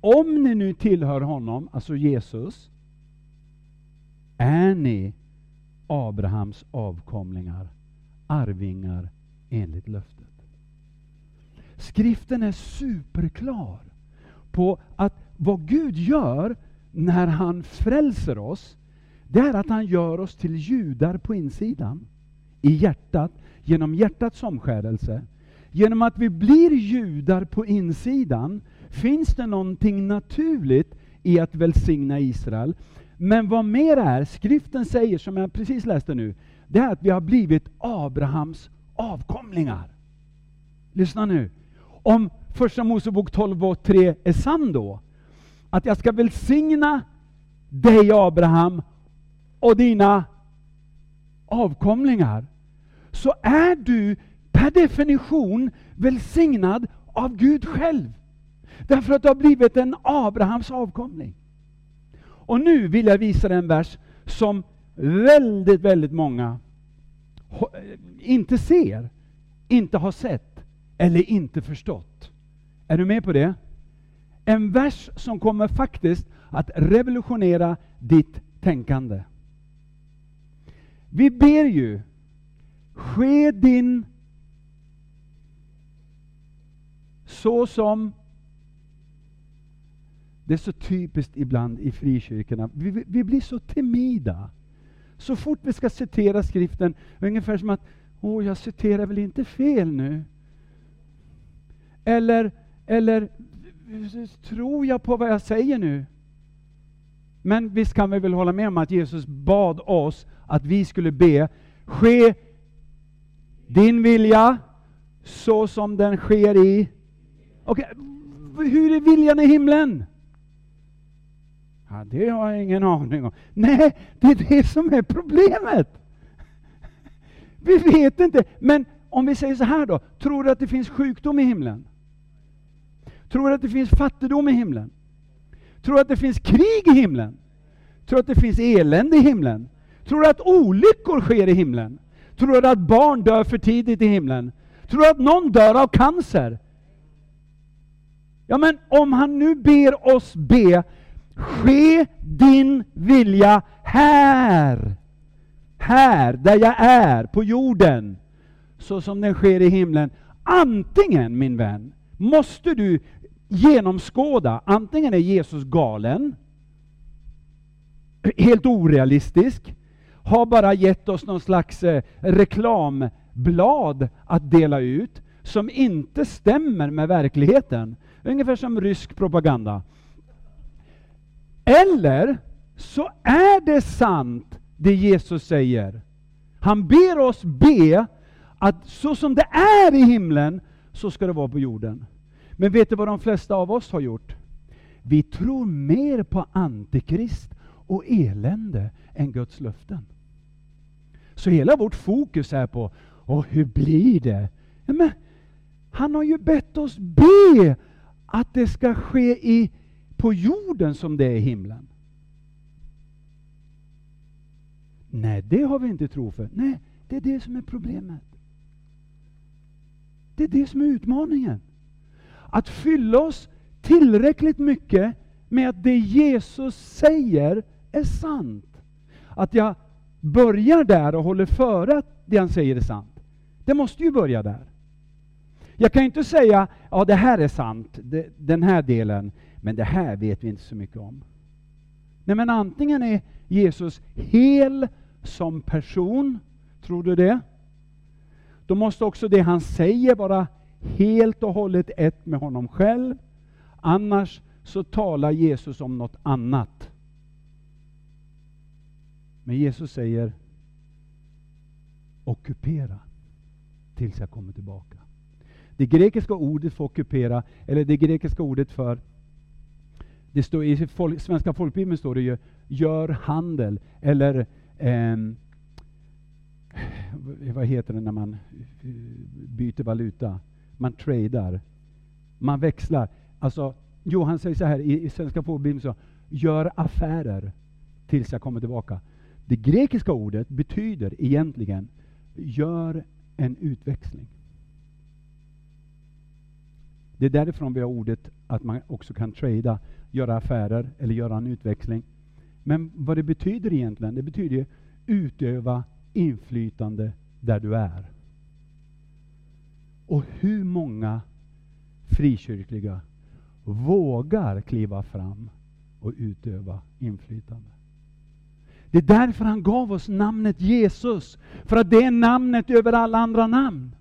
Om ni nu tillhör honom, alltså Jesus, är ni Abrahams avkomlingar, arvingar enligt löftet. Skriften är superklar på att vad Gud gör när han frälser oss, det är att han gör oss till judar på insidan, i hjärtat, genom hjärtats omskärelse. Genom att vi blir judar på insidan finns det någonting naturligt i att välsigna Israel. Men vad mer är, skriften säger, som jag precis läste nu, det är att vi har blivit Abrahams avkomlingar. Lyssna nu. Om Första Mosebok 12 och 3 är sann då, att jag ska välsigna dig Abraham och dina avkomlingar, så är du per definition välsignad av Gud själv. Därför att du har blivit en Abrahams avkomling. Och nu vill jag visa dig en vers som väldigt, väldigt många eh, inte ser, inte har sett eller inte förstått. Är du med på det? En vers som kommer faktiskt att revolutionera ditt tänkande. Vi ber ju, ske din så som det är så typiskt ibland i frikyrkorna. Vi, vi blir så timida. Så fort vi ska citera skriften, ungefär som att Åh, jag citerar väl inte fel nu? Eller, eller tror jag på vad jag säger nu? Men visst kan vi väl hålla med om att Jesus bad oss att vi skulle be, ske din vilja så som den sker i... Okay. hur är viljan i himlen? Ja, det har jag ingen aning om. Nej, det är det som är problemet. Vi vet inte. Men om vi säger så här då, tror du att det finns sjukdom i himlen? Tror du att det finns fattigdom i himlen? Tror du att det finns krig i himlen? Tror du att det finns elände i himlen? Tror du att olyckor sker i himlen? Tror du att barn dör för tidigt i himlen? Tror du att någon dör av cancer? Ja, men om han nu ber oss be, ske din vilja här här, där jag är, på jorden, så som den sker i himlen. Antingen, min vän, måste du genomskåda, antingen är Jesus galen, helt orealistisk, har bara gett oss någon slags eh, reklamblad att dela ut, som inte stämmer med verkligheten. Ungefär som rysk propaganda. Eller så är det sant det Jesus säger. Han ber oss be att så som det är i himlen, så ska det vara på jorden. Men vet du vad de flesta av oss har gjort? Vi tror mer på Antikrist och elände än Guds löften. Så hela vårt fokus är på, och hur blir det? Ja, men, han har ju bett oss be att det ska ske i, på jorden som det är i himlen. Nej, det har vi inte tro för. Nej, det är det som är problemet. Det är det som är utmaningen. Att fylla oss tillräckligt mycket med att det Jesus säger är sant. Att jag börjar där och håller före att det han säger är sant. Det måste ju börja där. Jag kan inte säga, ja det här är sant, det, den här delen, men det här vet vi inte så mycket om. Nej men antingen är Jesus hel som person. Tror du det? Då måste också det han säger vara helt och hållet ett med honom själv. Annars så talar Jesus om något annat. Men Jesus säger ockupera tills jag kommer tillbaka. Det grekiska ordet för ockupera, eller det grekiska ordet för det står I folk, svenska folkbibeln står det ju gör handel, eller eh, vad heter det när man byter valuta? Man tradar. Man växlar. Alltså, Johan säger så här i, i svenska folkbibeln, så, gör affärer tills jag kommer tillbaka. Det grekiska ordet betyder egentligen gör en utväxling. Det är därifrån vi har ordet att man också kan trada, göra affärer eller göra en utväxling. Men vad det betyder egentligen, det betyder utöva inflytande där du är. Och hur många frikyrkliga vågar kliva fram och utöva inflytande? Det är därför han gav oss namnet Jesus. För att det är namnet över alla andra namn.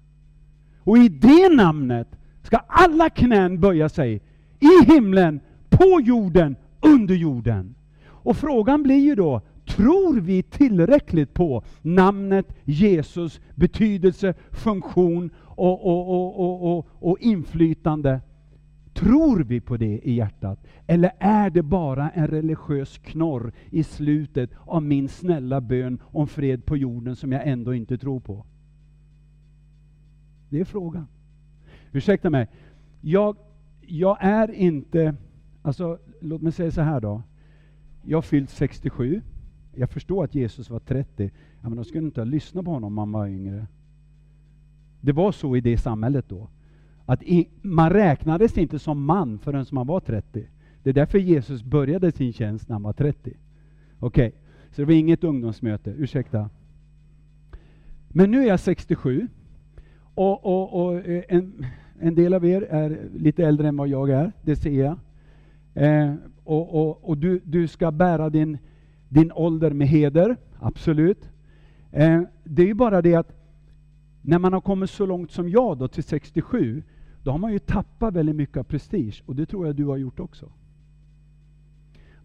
Och i det namnet ska alla knän böja sig. I himlen, på jorden, under jorden. Och frågan blir ju då, tror vi tillräckligt på namnet Jesus betydelse, funktion och, och, och, och, inflytande? Tror vi på det i hjärtat? Eller är det bara en religiös knorr i slutet av min snälla bön om fred på jorden som jag ändå inte tror på? Det är frågan. Ursäkta mig. Jag, jag är inte, alltså låt mig säga så här då. Jag har fyllt 67. Jag förstår att Jesus var 30. Ja, men de skulle inte ha lyssnat på honom om han var yngre. Det var så i det samhället då. Att i, man räknades inte som man förrän man var 30. Det är därför Jesus började sin tjänst när han var 30. Okej, okay. så det var inget ungdomsmöte, ursäkta. Men nu är jag 67. Och, och, och eh, en, en, del av er är lite äldre än vad jag är, det ser jag. Eh, och, och, och du, du ska bära din, din ålder med heder, absolut. Eh, det är ju bara det att när man har kommit så långt som jag då, till 67, då har man ju tappat väldigt mycket av prestige, och det tror jag du har gjort också.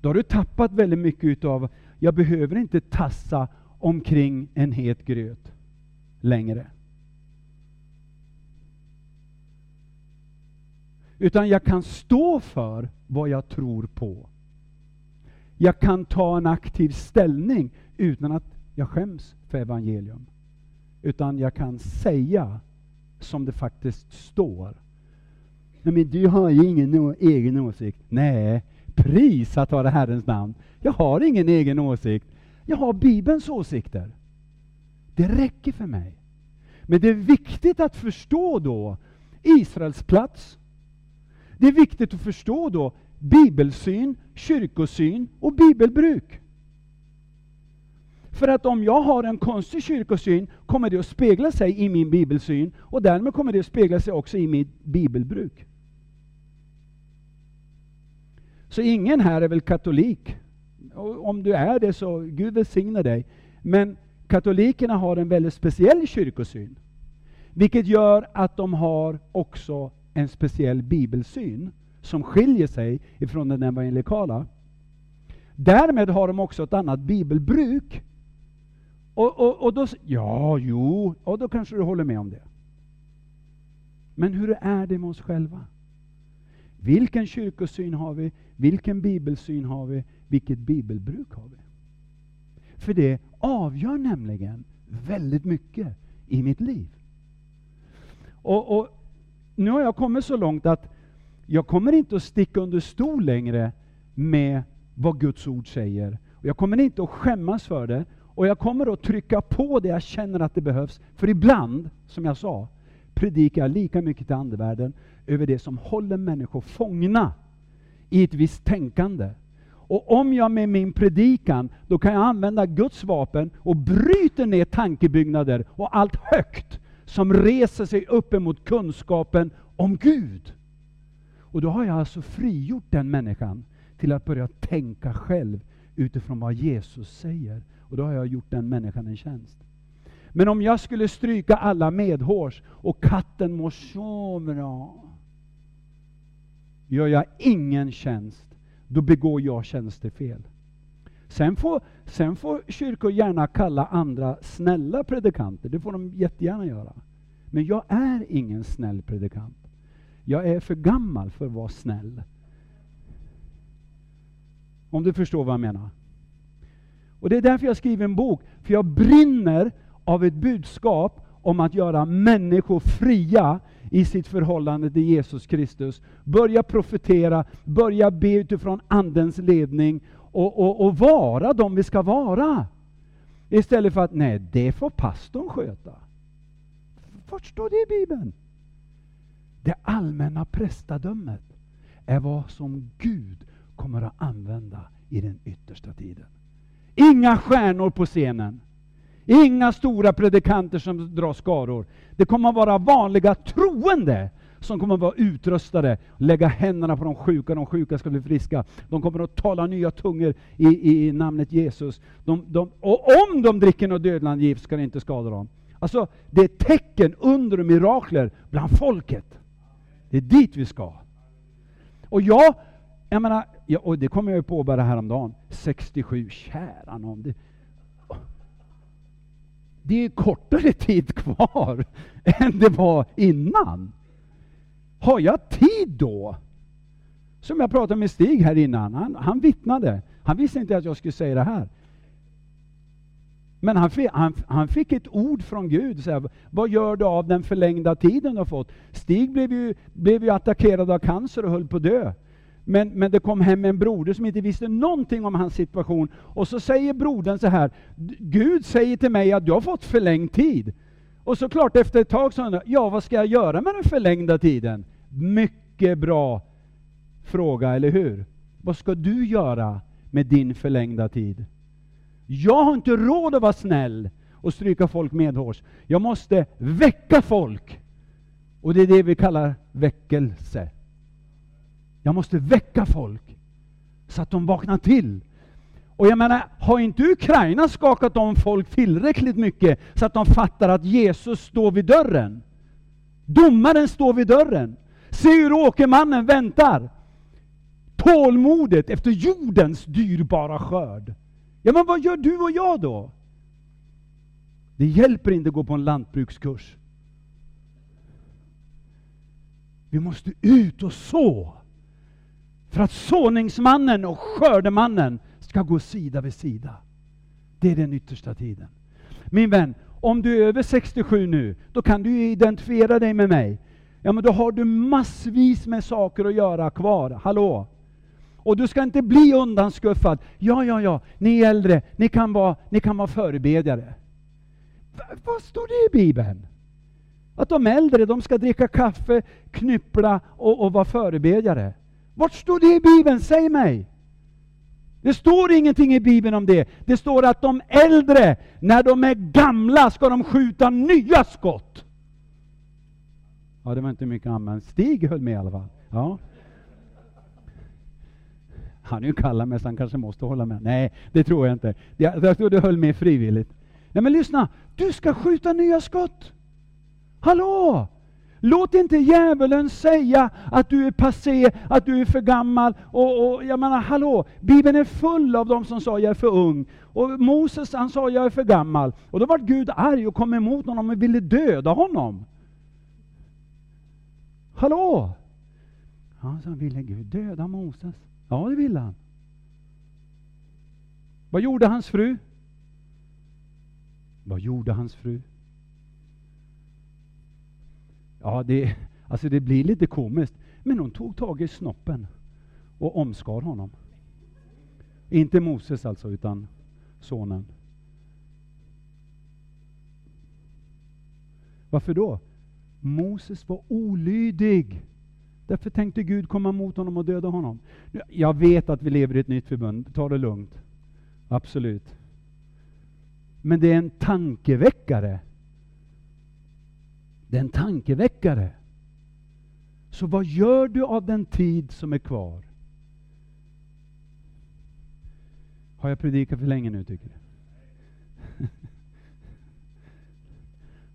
Då har du tappat väldigt mycket av, jag behöver inte tassa omkring en het gröt längre. Utan jag kan stå för vad jag tror på. Jag kan ta en aktiv ställning utan att jag skäms för evangelium. Utan jag kan säga som det faktiskt står. men du har ju ingen egen åsikt. Nej, prisat vare Herrens namn. Jag har ingen egen åsikt. Jag har Bibelns åsikter. Det räcker för mig. Men det är viktigt att förstå då Israels plats. Det är viktigt att förstå då bibelsyn, kyrkosyn och bibelbruk. För att om jag har en konstig kyrkosyn kommer det att spegla sig i min bibelsyn och därmed kommer det att spegla sig också i mitt bibelbruk. Så ingen här är väl katolik. Och om du är det så Gud välsigne dig. Men katolikerna har en väldigt speciell kyrkosyn. Vilket gör att de har också en speciell bibelsyn som skiljer sig ifrån den evangelikala. Därmed har de också ett annat bibelbruk. Och, och, och då, ja, jo, och då kanske du håller med om det. Men hur är det med oss själva? Vilken kyrkosyn har vi? Vilken bibelsyn har vi? Vilket bibelbruk har vi? För det avgör nämligen väldigt mycket i mitt liv. Och, och nu har jag kommit så långt att jag kommer inte att sticka under stol längre med vad Guds ord säger. Jag kommer inte att skämmas för det. Och jag kommer att trycka på det jag känner att det behövs. För ibland, som jag sa, predikar jag lika mycket till andevärlden över det som håller människor fångna i ett visst tänkande. Och om jag med min predikan, då kan jag använda Guds vapen och bryter ner tankebyggnader och allt högt som reser sig upp emot kunskapen om Gud. Och då har jag alltså frigjort den människan till att börja tänka själv utifrån vad Jesus säger. Och då har jag gjort den människan en tjänst. Men om jag skulle stryka alla medhårs och katten mår så bra, gör jag ingen tjänst, då begår jag tjänstefel. Sen får, sen får kyrkor gärna kalla andra snälla predikanter, det får de jättegärna göra. Men jag är ingen snäll predikant. Jag är för gammal för att vara snäll. Om du förstår vad jag menar. Och Det är därför jag skriver en bok, för jag brinner av ett budskap om att göra människor fria i sitt förhållande till Jesus Kristus. Börja profetera, börja be utifrån Andens ledning och, och, och vara de vi ska vara. Istället för att, nej, det får pastorn sköta. Vart står det i Bibeln? Det allmänna prästadömet är vad som Gud kommer att använda i den yttersta tiden. Inga stjärnor på scenen. Inga stora predikanter som drar skaror. Det kommer att vara vanliga troende som kommer att vara utrustade, lägga händerna på de sjuka, de sjuka ska bli friska. De kommer att tala nya tungor i, i namnet Jesus. De, de, och om de dricker något dödlandgift, gift ska det inte skada dem. Alltså, det är tecken, under och mirakler bland folket. Det är dit vi ska. Och jag, jag menar, ja, och det kommer jag ju på bara häromdagen, 67, kära någon. Det, det är kortare tid kvar (laughs) än det var innan. Har jag tid då? Som jag pratade med Stig här innan, han, han vittnade. Han visste inte att jag skulle säga det här. Men han fick, han, han fick ett ord från Gud. Så här, vad gör du av den förlängda tiden du har fått? Stig blev ju, blev ju attackerad av cancer och höll på att dö. Men, men det kom hem en broder som inte visste någonting om hans situation. Och så säger brodern så här, Gud säger till mig att jag har fått förlängd tid. Och så klart efter ett tag så undrar ja vad ska jag göra med den förlängda tiden? Mycket bra fråga, eller hur? Vad ska du göra med din förlängda tid? Jag har inte råd att vara snäll och stryka folk medhårs. Jag måste väcka folk. Och det är det vi kallar väckelse. Jag måste väcka folk så att de vaknar till. Och jag menar, har inte Ukraina skakat om folk tillräckligt mycket så att de fattar att Jesus står vid dörren? Domaren står vid dörren. Se hur åkermannen väntar. Tålmodet efter jordens dyrbara skörd. Ja, men vad gör du och jag då? Det hjälper inte att gå på en lantbrukskurs. Vi måste ut och så. För att såningsmannen och skördemannen ska gå sida vid sida. Det är den yttersta tiden. Min vän, om du är över 67 nu, då kan du identifiera dig med mig. Ja, men då har du massvis med saker att göra kvar. Hallå? Och du ska inte bli undanskuffad. Ja, ja, ja, ni äldre, ni kan vara, ni kan vara förebedjare. Vad står det i Bibeln? Att de äldre, de ska dricka kaffe, knyppla och, och vara förebedjare. Vart står det i Bibeln? Säg mig! Det står ingenting i Bibeln om det. Det står att de äldre, när de är gamla, ska de skjuta nya skott. Ja, det var inte mycket använt. Stig höll med i alla fall. Ja. Han är ju kalla så han kanske måste hålla med. Nej, det tror jag inte. Jag tror du höll med frivilligt. Nej men lyssna, du ska skjuta nya skott. Hallå! Låt inte djävulen säga att du är passé, att du är för gammal. Och, och, jag menar, hallå, Bibeln är full av dem som sa jag är för ung. Och Moses han sa jag är för gammal. Och då var Gud arg och kom emot honom och ville döda honom. Hallå! Ja, sa, ville Gud döda Moses. Ja, det ville han. Vad gjorde hans fru? Vad gjorde hans fru? Ja, det, alltså det blir lite komiskt. Men hon tog tag i snoppen och omskar honom. Inte Moses alltså, utan sonen. Varför då? Moses var olydig. Därför tänkte Gud komma mot honom och döda honom. Jag vet att vi lever i ett nytt förbund, ta det lugnt. Absolut. Men det är en tankeväckare. Det är en tankeväckare. Så vad gör du av den tid som är kvar? Har jag predikat för länge nu, tycker du? (laughs)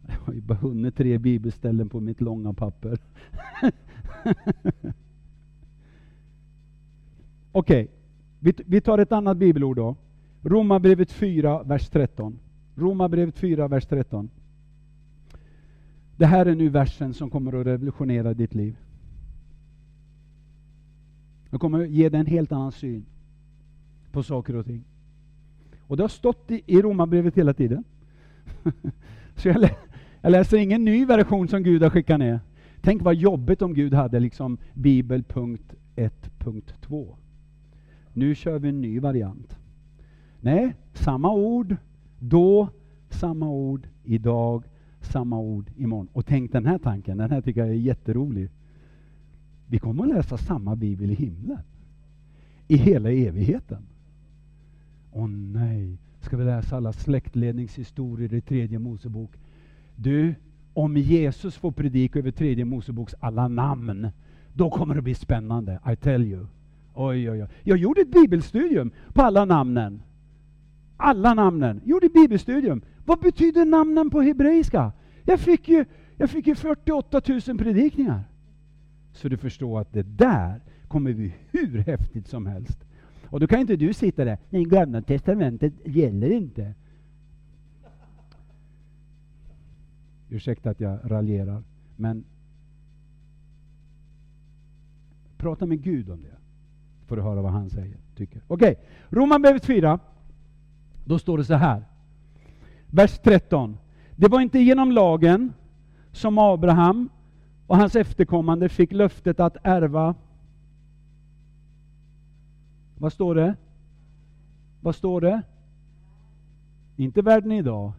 Jag har ju bara hunnit tre bibelställen på mitt långa papper. (laughs) Okej, okay. vi, vi tar ett annat bibelord då. Romarbrevet 4, vers 13. Romarbrevet 4, vers 13. Det här är nu versen som kommer att revolutionera ditt liv. Jag kommer att ge dig en helt annan syn på saker och ting. Och det har stått i, i Romarbrevet hela tiden. (laughs) Så jag, lä, jag läser ingen ny version som Gud har skickat ner. Tänk vad jobbigt om Gud hade liksom Bibel 1.2. Nu kör vi en ny variant. Nej, samma ord då, samma ord idag, samma ord imorgon. Och tänk den här tanken, den här tycker jag är jätterolig. Vi kommer att läsa samma bibel i himlen. I hela evigheten. Åh nej, ska vi läsa alla släktledningshistorier i tredje Mosebok? Du, om Jesus får predika över tredje Moseboks alla namn, då kommer det bli spännande. I tell you. Oj, oj, oj. Jag gjorde ett bibelstudium på alla namnen. Alla namnen. Gjorde bibelstudium. Vad betyder namnen på hebreiska? Jag fick ju, jag fick ju 48 000 predikningar. Så du förstår att det där kommer bli hur häftigt som helst. Och då kan inte du sitta där, nej gamla testamentet gäller inte. Ursäkta att jag raljerar, men prata med Gud om det. Får du höra vad han säger, tycker. Okej, okay. Romarbrevet 4. Då står det så här. Vers 13. Det var inte genom lagen som Abraham och hans efterkommande fick löftet att ärva vad står det? Vad står det? Inte världen idag.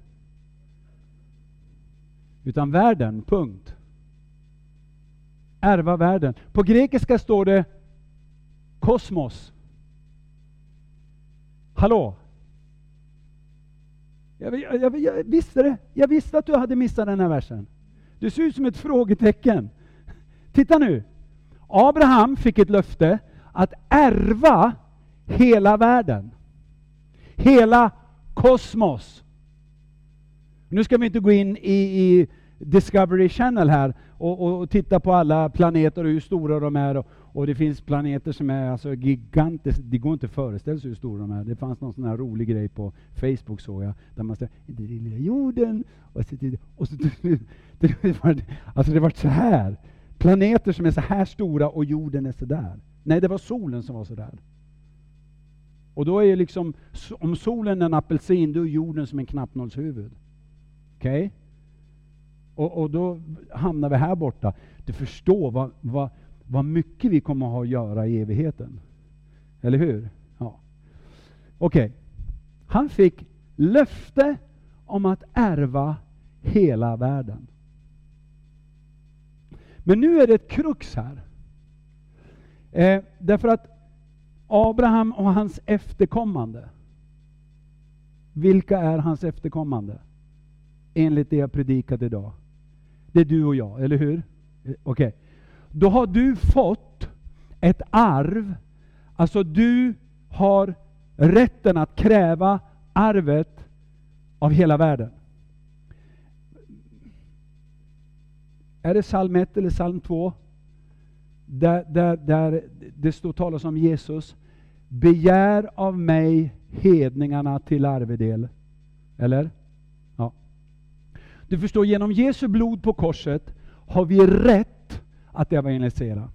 Utan världen, punkt. Ärva världen. På grekiska står det kosmos. Hallå? Jag, jag, jag, jag, visste det. Jag visste att du hade missat den här versen. Du ser ut som ett frågetecken. Titta nu. Abraham fick ett löfte att ärva hela världen. Hela kosmos. Nu ska vi inte gå in i, i Discovery Channel här och, och, och, titta på alla planeter och hur stora de är. Och, och det finns planeter som är alltså gigantiska. Det går inte att föreställa sig hur stora de är. Det fanns någon sån här rolig grej på Facebook såg jag, där man säger det lilla jorden. Och så, och så, (laughs) det, var, alltså det var så här. Planeter som är så här stora och jorden är så där. Nej, det var solen som var så där. Och då är liksom, om solen är en apelsin, då är jorden som en knappnålshuvud. Okej? Okay? Och, och, då hamnar vi här borta. Du förstår vad, vad, vad mycket vi kommer att ha att göra i evigheten. Eller hur? Ja. Okej. Okay. Han fick löfte om att ärva hela världen. Men nu är det ett krux här. Eh, därför att Abraham och hans efterkommande. Vilka är hans efterkommande? Enligt det jag predikat idag. Det är du och jag, eller hur? Eh, okej. Okay. Då har du fått ett arv. Alltså du har rätten att kräva arvet av hela världen. Är det psalm 1 eller psalm 2? där, där, där det står talas om Jesus. Begär av mig hedningarna till arvedel. Eller? Ja. Du förstår, genom Jesu blod på korset har vi rätt att evangelisera.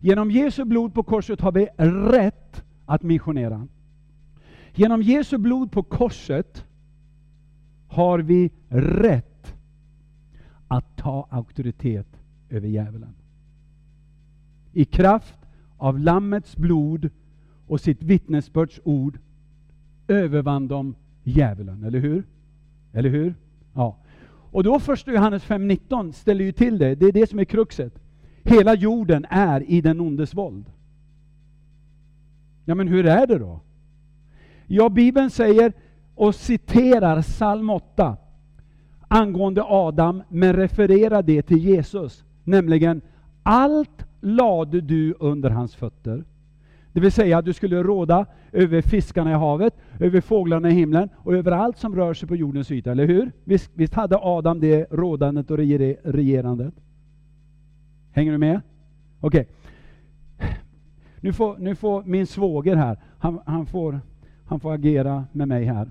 Genom Jesu blod på korset har vi rätt att missionera. Genom Jesu blod på korset har vi rätt att ta auktoritet över djävulen i kraft av Lammets blod och sitt vittnesbörds ord övervann de djävulen, eller hur? Eller hur? Ja. Och då första Johannes 5.19 ställer ju till det, det är det som är kruxet. Hela jorden är i den ondes våld. Ja men hur är det då? Ja, Bibeln säger och citerar psalm 8 angående Adam, men refererar det till Jesus. Nämligen, allt lade du under hans fötter. Det vill säga, du skulle råda över fiskarna i havet, över fåglarna i himlen och över allt som rör sig på jordens yta, eller hur? Visst, visst hade Adam det rådandet och regerandet? Hänger du med? Okej. Okay. Nu, får, nu får min svåger här, han, han, får, han får agera med mig här.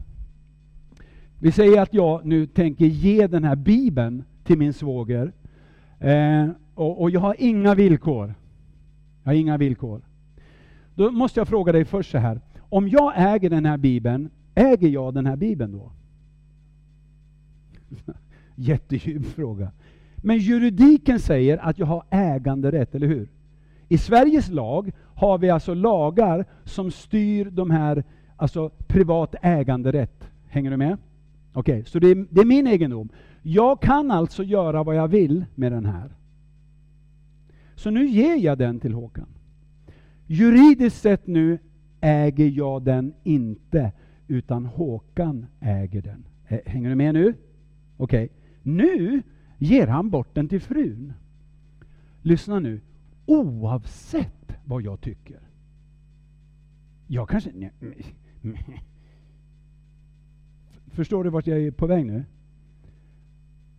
Vi säger att jag nu tänker ge den här bibeln till min svåger. Eh, och, och jag har inga villkor. Jag har inga villkor. Då måste jag fråga dig först så här. Om jag äger den här bibeln, äger jag den här bibeln då? (laughs) Jättedjup fråga. Men juridiken säger att jag har äganderätt, eller hur? I Sveriges lag har vi alltså lagar som styr de här, alltså privat äganderätt. Hänger du med? Okej, okay, så det är, det är min egendom. Jag kan alltså göra vad jag vill med den här. Så nu ger jag den till Håkan. Juridiskt sett nu äger jag den inte, utan Håkan äger den. Hänger du med nu? Okej. Okay. Nu ger han bort den till frun. Lyssna nu. Oavsett vad jag tycker. Jag kanske... (laughs) Förstår du vart jag är på väg nu?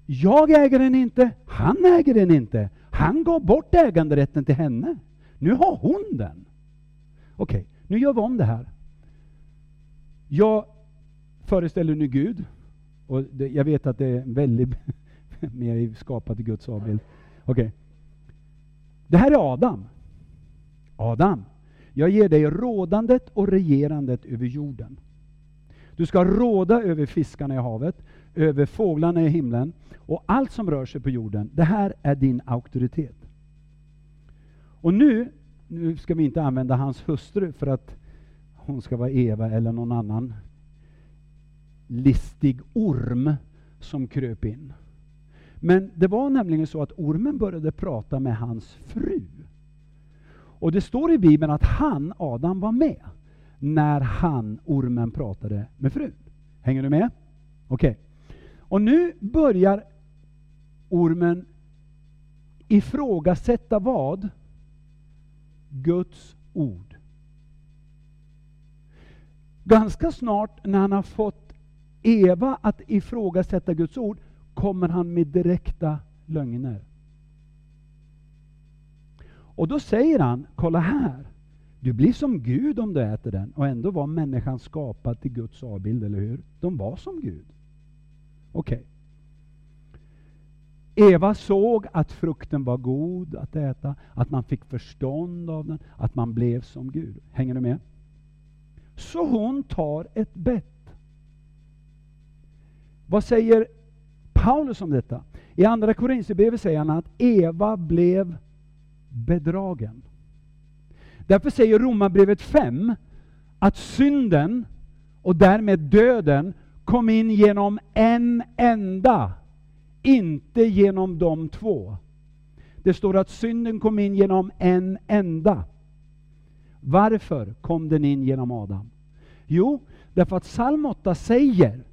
Jag äger den inte, han äger den inte. Han gav bort äganderätten till henne. Nu har hon den. Okej, okay, nu gör vi om det här. Jag föreställer nu Gud. Och det, jag vet att det är en väldigt (laughs) (laughs) mer skapat i Guds avbild. Okej. Okay. Det här är Adam. Adam, jag ger dig rådandet och regerandet över jorden. Du ska råda över fiskarna i havet, över fåglarna i himlen och allt som rör sig på jorden. Det här är din auktoritet. Och nu, nu ska vi inte använda hans hustru för att hon ska vara Eva eller någon annan listig orm som kröp in. Men det var nämligen så att ormen började prata med hans fru. Och det står i Bibeln att han, Adam, var med när han, ormen, pratade med frun. Hänger du med? Okej. Okay. Och nu börjar ormen ifrågasätta vad? Guds ord. Ganska snart när han har fått Eva att ifrågasätta Guds ord kommer han med direkta lögner. Och då säger han, kolla här, du blir som Gud om du äter den. Och ändå var människan skapad till Guds avbild, eller hur? De var som Gud. Okej. Okay. Eva såg att frukten var god att äta, att man fick förstånd av den, att man blev som Gud. Hänger du med? Så hon tar ett bett. Vad säger Paulus om detta? I Andra Korinthierbrevet säger han att Eva blev bedragen. Därför säger Romarbrevet 5 att synden och därmed döden kom in genom en enda, inte genom de två. Det står att synden kom in genom en enda. Varför kom den in genom Adam? Jo, därför att psalm 8 säger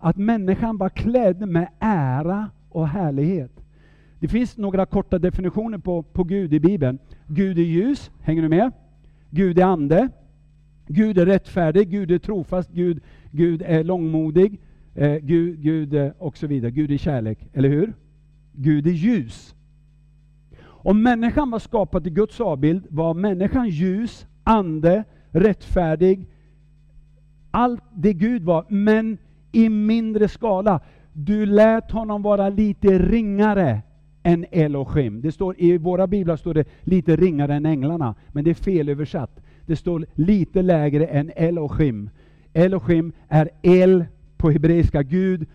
att människan var klädd med ära och härlighet. Det finns några korta definitioner på, på Gud i Bibeln. Gud är ljus, hänger du med? Gud är ande. Gud är rättfärdig, Gud är trofast, Gud, Gud är långmodig, eh, Gud, Gud eh, och så vidare. Gud är kärlek, eller hur? Gud är ljus. Om människan var skapad i Guds avbild var människan ljus, ande, rättfärdig, allt det Gud var, men i mindre skala. Du lät honom vara lite ringare än Elohim. Det står, I våra biblar står det lite ringare än änglarna, men det är felöversatt. Det står lite lägre än Elohim. Elohim är El på hebreiska, Gud.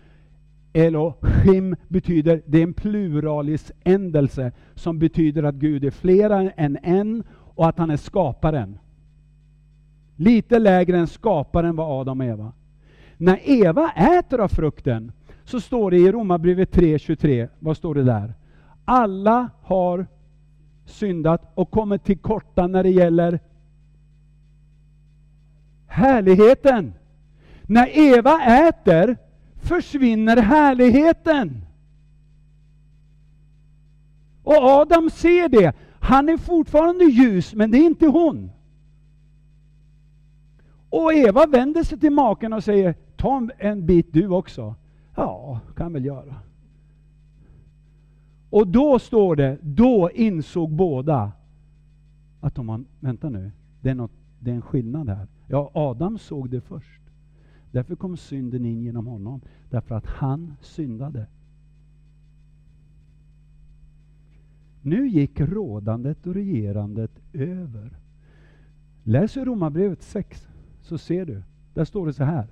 Elohim betyder, det är en pluralis ändelse som betyder att Gud är flera än en och att han är skaparen. Lite lägre än skaparen var Adam och Eva. När Eva äter av frukten så står det i Romarbrevet 3.23, vad står det där? Alla har syndat och kommit till korta när det gäller härligheten. När Eva äter försvinner härligheten. Och Adam ser det. Han är fortfarande ljus, men det är inte hon. Och Eva vänder sig till maken och säger, ta en bit du också. Ja, kan väl göra. Och då står det, då insåg båda att de var, vänta nu, det är, något, det är en skillnad här. Ja, Adam såg det först. Därför kom synden in genom honom, därför att han syndade. Nu gick rådandet och regerandet över. Läs Romarbrevet 6 så ser du. Där står det så här.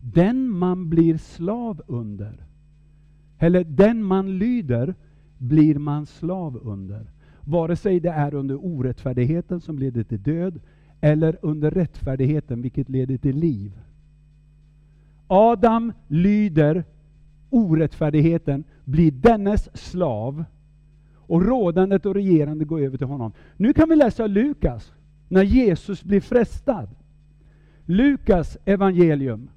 Den man blir slav under, eller den man lyder, blir man slav under. Vare sig det är under orättfärdigheten som leder till död, eller under rättfärdigheten vilket leder till liv. Adam lyder orättfärdigheten, blir dennes slav och rådandet och regerande går över till honom. Nu kan vi läsa Lukas, när Jesus blir frestad. Lukas evangelium.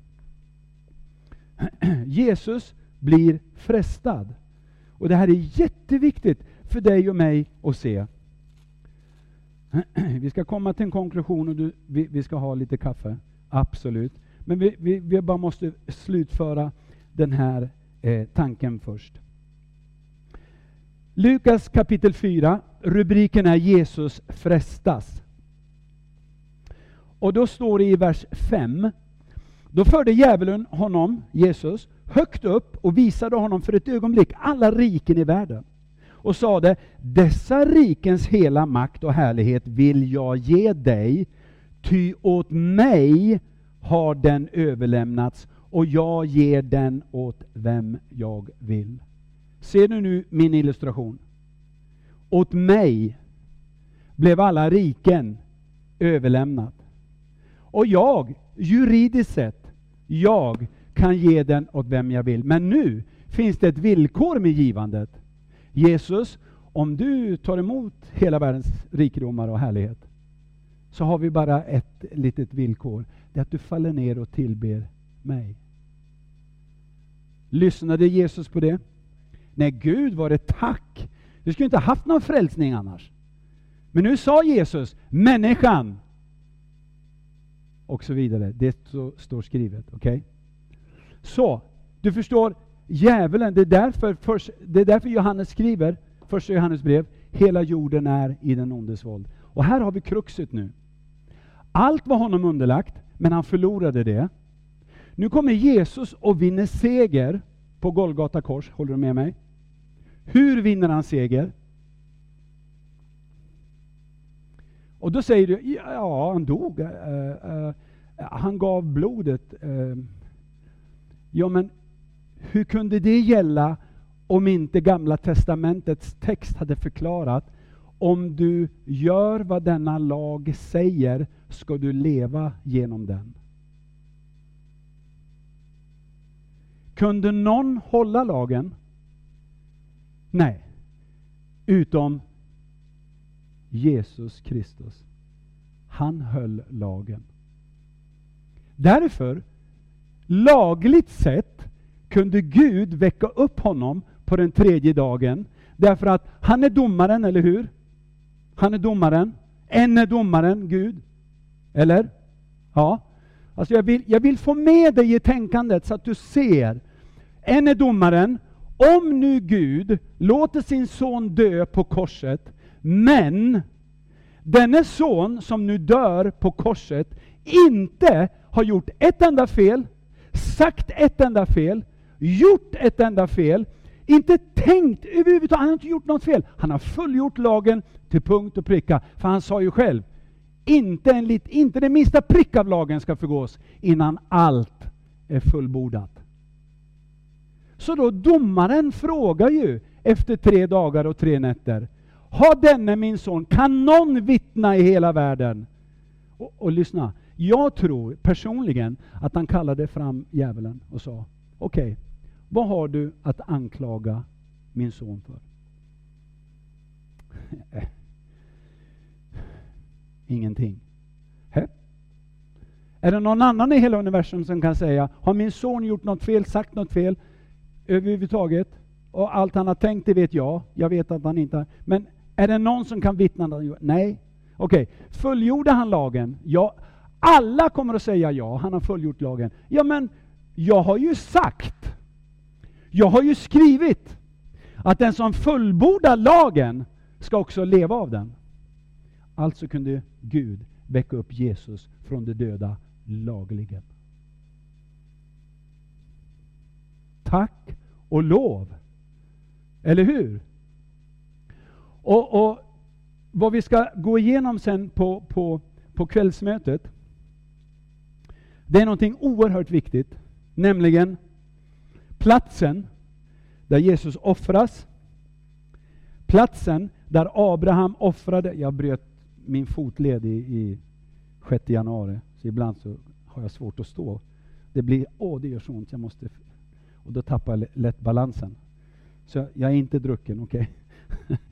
(clears throat) Jesus blir frestad. Och det här är jätteviktigt för dig och mig att se. (clears throat) Vi ska komma till en konklusion och du, vi, vi, ska ha lite kaffe. Absolut. Men vi, vi, vi bara måste slutföra den här eh, tanken först. Lukas kapitel 4, rubriken är Jesus frestas. Och då står det i vers 5. Då förde djävulen honom, Jesus, högt upp och visade honom för ett ögonblick alla riken i världen. Och sade, dessa rikens hela makt och härlighet vill jag ge dig, ty åt mig har den överlämnats och jag ger den åt vem jag vill. Ser du nu min illustration? Åt mig blev alla riken överlämnat. Och jag, juridiskt sett, jag kan ge den åt vem jag vill. Men nu finns det ett villkor med givandet. Jesus, om du tar emot hela världens rikedomar och härlighet, så har vi bara ett litet villkor. Det är att du faller ner och tillber mig. Lyssnade Jesus på det? Nej, Gud var det tack. Du skulle inte haft någon frälsning annars. Men nu sa Jesus, människan, och så vidare. Det står skrivet. Okej? Okay? Så, du förstår, djävulen, det är därför, först, det är därför Johannes skriver, första Johannes brev, hela jorden är i den ondes våld. Och här har vi kruxet nu. Allt var honom underlagt, men han förlorade det. Nu kommer Jesus och vinner seger på Golgata kors. Håller du med mig? Hur vinner han seger? Och då säger du, ja han dog. Uh, uh, han gav blodet. Uh. Ja men hur kunde det gälla om inte Gamla Testamentets text hade förklarat om du gör vad denna lag säger ska du leva genom den. Kunde någon hålla lagen? Nej. Utom Jesus Kristus. Han höll lagen. Därför, lagligt sett, kunde Gud väcka upp honom på den tredje dagen. Därför att han är domaren, eller hur? Han är domaren. En är domaren, Gud. Eller? Ja. Alltså jag, vill, jag vill få med dig i tänkandet så att du ser. En är domaren. Om nu Gud låter sin son dö på korset, men denne son som nu dör på korset inte har gjort ett enda fel, sagt ett enda fel, gjort ett enda fel, inte tänkt överhuvudtaget, han har inte gjort något fel. Han har fullgjort lagen till punkt och pricka. För han sa ju själv, inte, en lit, inte den minsta prick av lagen ska förgås innan allt är fullbordat. Så då domaren frågar ju efter tre dagar och tre nätter, har denne min son, kan någon vittna i hela världen? Och, och lyssna, jag tror personligen att han kallade fram djävulen och sa, okej, okay, vad har du att anklaga min son för? (laughs) Ingenting. He? Är det någon annan i hela universum som kan säga, har min son gjort något fel, sagt något fel överhuvudtaget? Och allt han har tänkt, det vet jag. Jag vet att han inte har. Men är det någon som kan vittna? Nej. Okej, okay. fullgjorde han lagen? Ja. Alla kommer att säga ja, han har fullgjort lagen. Ja, men jag har ju sagt, jag har ju skrivit att den som fullbordar lagen ska också leva av den. Alltså kunde Gud väcka upp Jesus från de döda lagligen. Tack och lov. Eller hur? Och, och vad vi ska gå igenom sen på, på, på kvällsmötet, det är någonting oerhört viktigt, nämligen platsen där Jesus offras, platsen där Abraham offrade, jag bröt min fotled i, i 6 januari, så ibland så har jag svårt att stå. Det blir, åh det gör så ont, jag måste... Och då tappar jag lätt balansen. Så jag är inte drucken, okej? Okay? (laughs)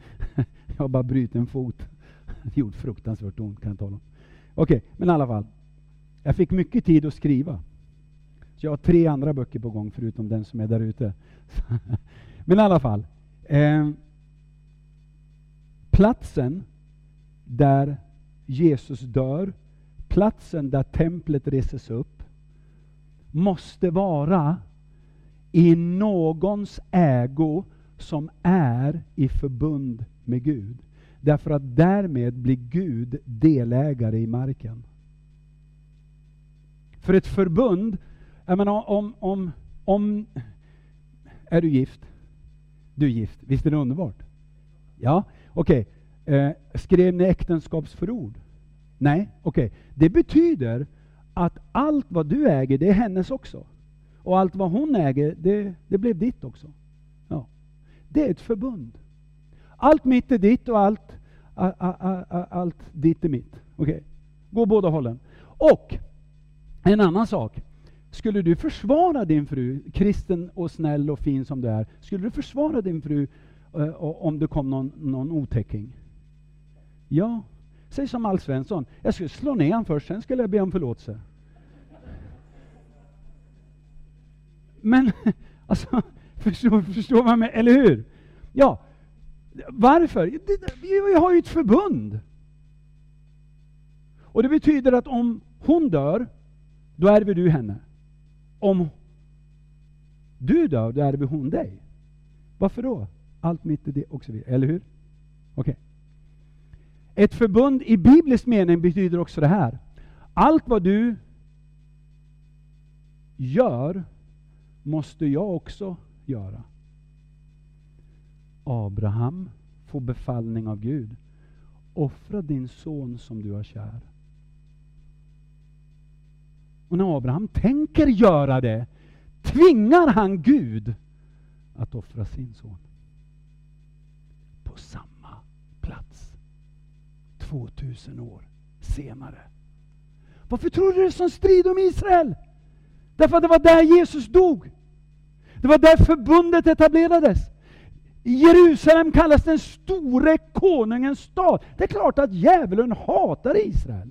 (laughs) jag har bara brutit en fot. (laughs) Det gjort fruktansvärt ont kan jag tala om. Okej, okay, men i alla fall. Jag fick mycket tid att skriva. Så jag har tre andra böcker på gång förutom den som är där ute. (laughs) men i alla fall. Eh, platsen där Jesus dör, platsen där templet reses upp, måste vara i någons ägo som är i förbund med Gud. Därför att därmed blir Gud delägare i marken. För ett förbund, jag menar om, om, om... Är du gift? Du är gift, visst är det underbart? Ja, okej. Okay. Eh, skrev ni äktenskapsförord? Nej, okej. Okay. Det betyder att allt vad du äger, det är hennes också. Och allt vad hon äger, det, det blev ditt också. Ja. Det är ett förbund. Allt mitt är ditt och allt, a, a, a, allt ditt är mitt. Okej? Okay. Gå båda hållen. Och en annan sak. Skulle du försvara din fru, kristen och snäll och fin som du är, skulle du försvara din fru uh, om det kom någon, någon otäcking? Ja, säg som Alf Svensson. Jag skulle slå ner honom först, sen skulle jag be om förlåtelse. Men, (laughs) alltså, förstår, förstår man mig, eller hur? Ja, varför? Vi har ju ett förbund. Och det betyder att om hon dör, då ärver du henne. Om du dör, då ärver hon dig. Varför då? Allt mitt i det och så vidare. Eller hur? Okej. Okay. Ett förbund i biblisk mening betyder också det här. Allt vad du gör måste jag också göra. Abraham får befallning av Gud. Offra din son som du har kär. Och när Abraham tänker göra det tvingar han Gud att offra sin son. På samma plats. 2000 år senare. Varför tror du det är sån strid om Israel? Därför att det var där Jesus dog. Det var där förbundet etablerades. Jerusalem kallas den store konungens stad. Det är klart att djävulen hatar Israel.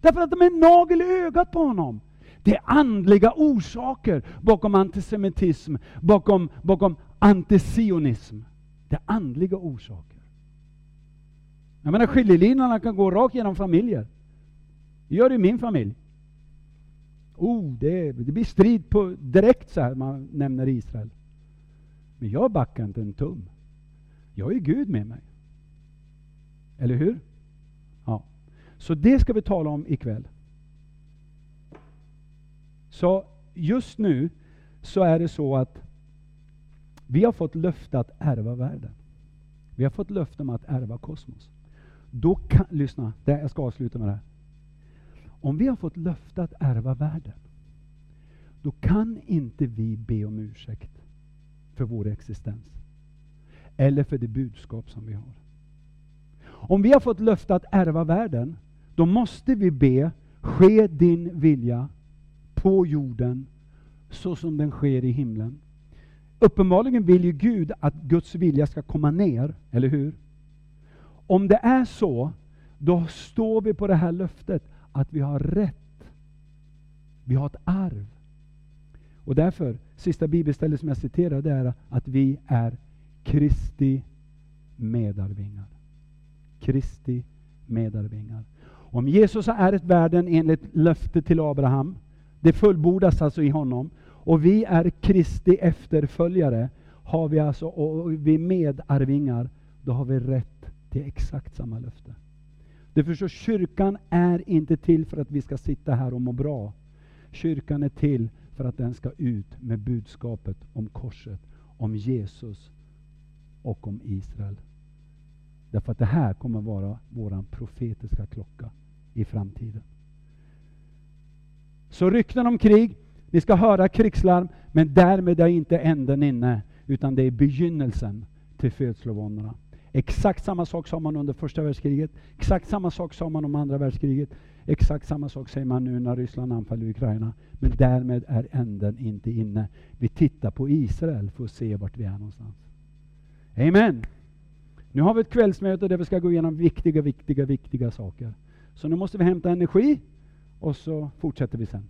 Därför att de är nagel i ögat på honom. Det är andliga orsaker bakom antisemitism, bakom, bakom antisionism. Det är andliga orsaker. Jag menar skiljelinjerna kan gå rakt genom familjer. Det gör det i min familj. Oh, det, det blir strid på direkt så här man nämner Israel. Men jag backar inte en tum. Jag är Gud med mig. Eller hur? Ja. Så det ska vi tala om ikväll. Så just nu så är det så att vi har fått löfte att ärva världen. Vi har fått löfte om att ärva kosmos. Då kan, lyssna, jag ska avsluta med det här. Om vi har fått löfte att ärva världen, då kan inte vi be om ursäkt för vår existens. Eller för det budskap som vi har. Om vi har fått löfte att ärva världen, då måste vi be, ske din vilja på jorden så som den sker i himlen. Uppenbarligen vill ju Gud att Guds vilja ska komma ner, eller hur? Om det är så, då står vi på det här löftet att vi har rätt. Vi har ett arv. Och därför, sista bibelstället som jag citerar, det är att vi är Kristi medarvingar. Kristi medarvingar. Om Jesus har ärvt världen enligt löftet till Abraham, det fullbordas alltså i honom, och vi är Kristi efterföljare, har vi alltså, och vi är medarvingar, då har vi rätt till exakt samma löfte. Du förstår, kyrkan är inte till för att vi ska sitta här och må bra. Kyrkan är till för att den ska ut med budskapet om korset, om Jesus och om Israel. Därför att det här kommer vara vår profetiska klocka i framtiden. Så rykten om krig, ni ska höra krigslarm, men därmed är inte änden inne, utan det är begynnelsen till födslovåndorna. Exakt samma sak sa man under första världskriget, exakt samma sak sa man om andra världskriget, exakt samma sak säger man nu när Ryssland anfaller Ukraina. Men därmed är änden inte inne. Vi tittar på Israel för att se vart vi är någonstans. Amen. Nu har vi ett kvällsmöte där vi ska gå igenom viktiga, viktiga, viktiga saker. Så nu måste vi hämta energi och så fortsätter vi sen.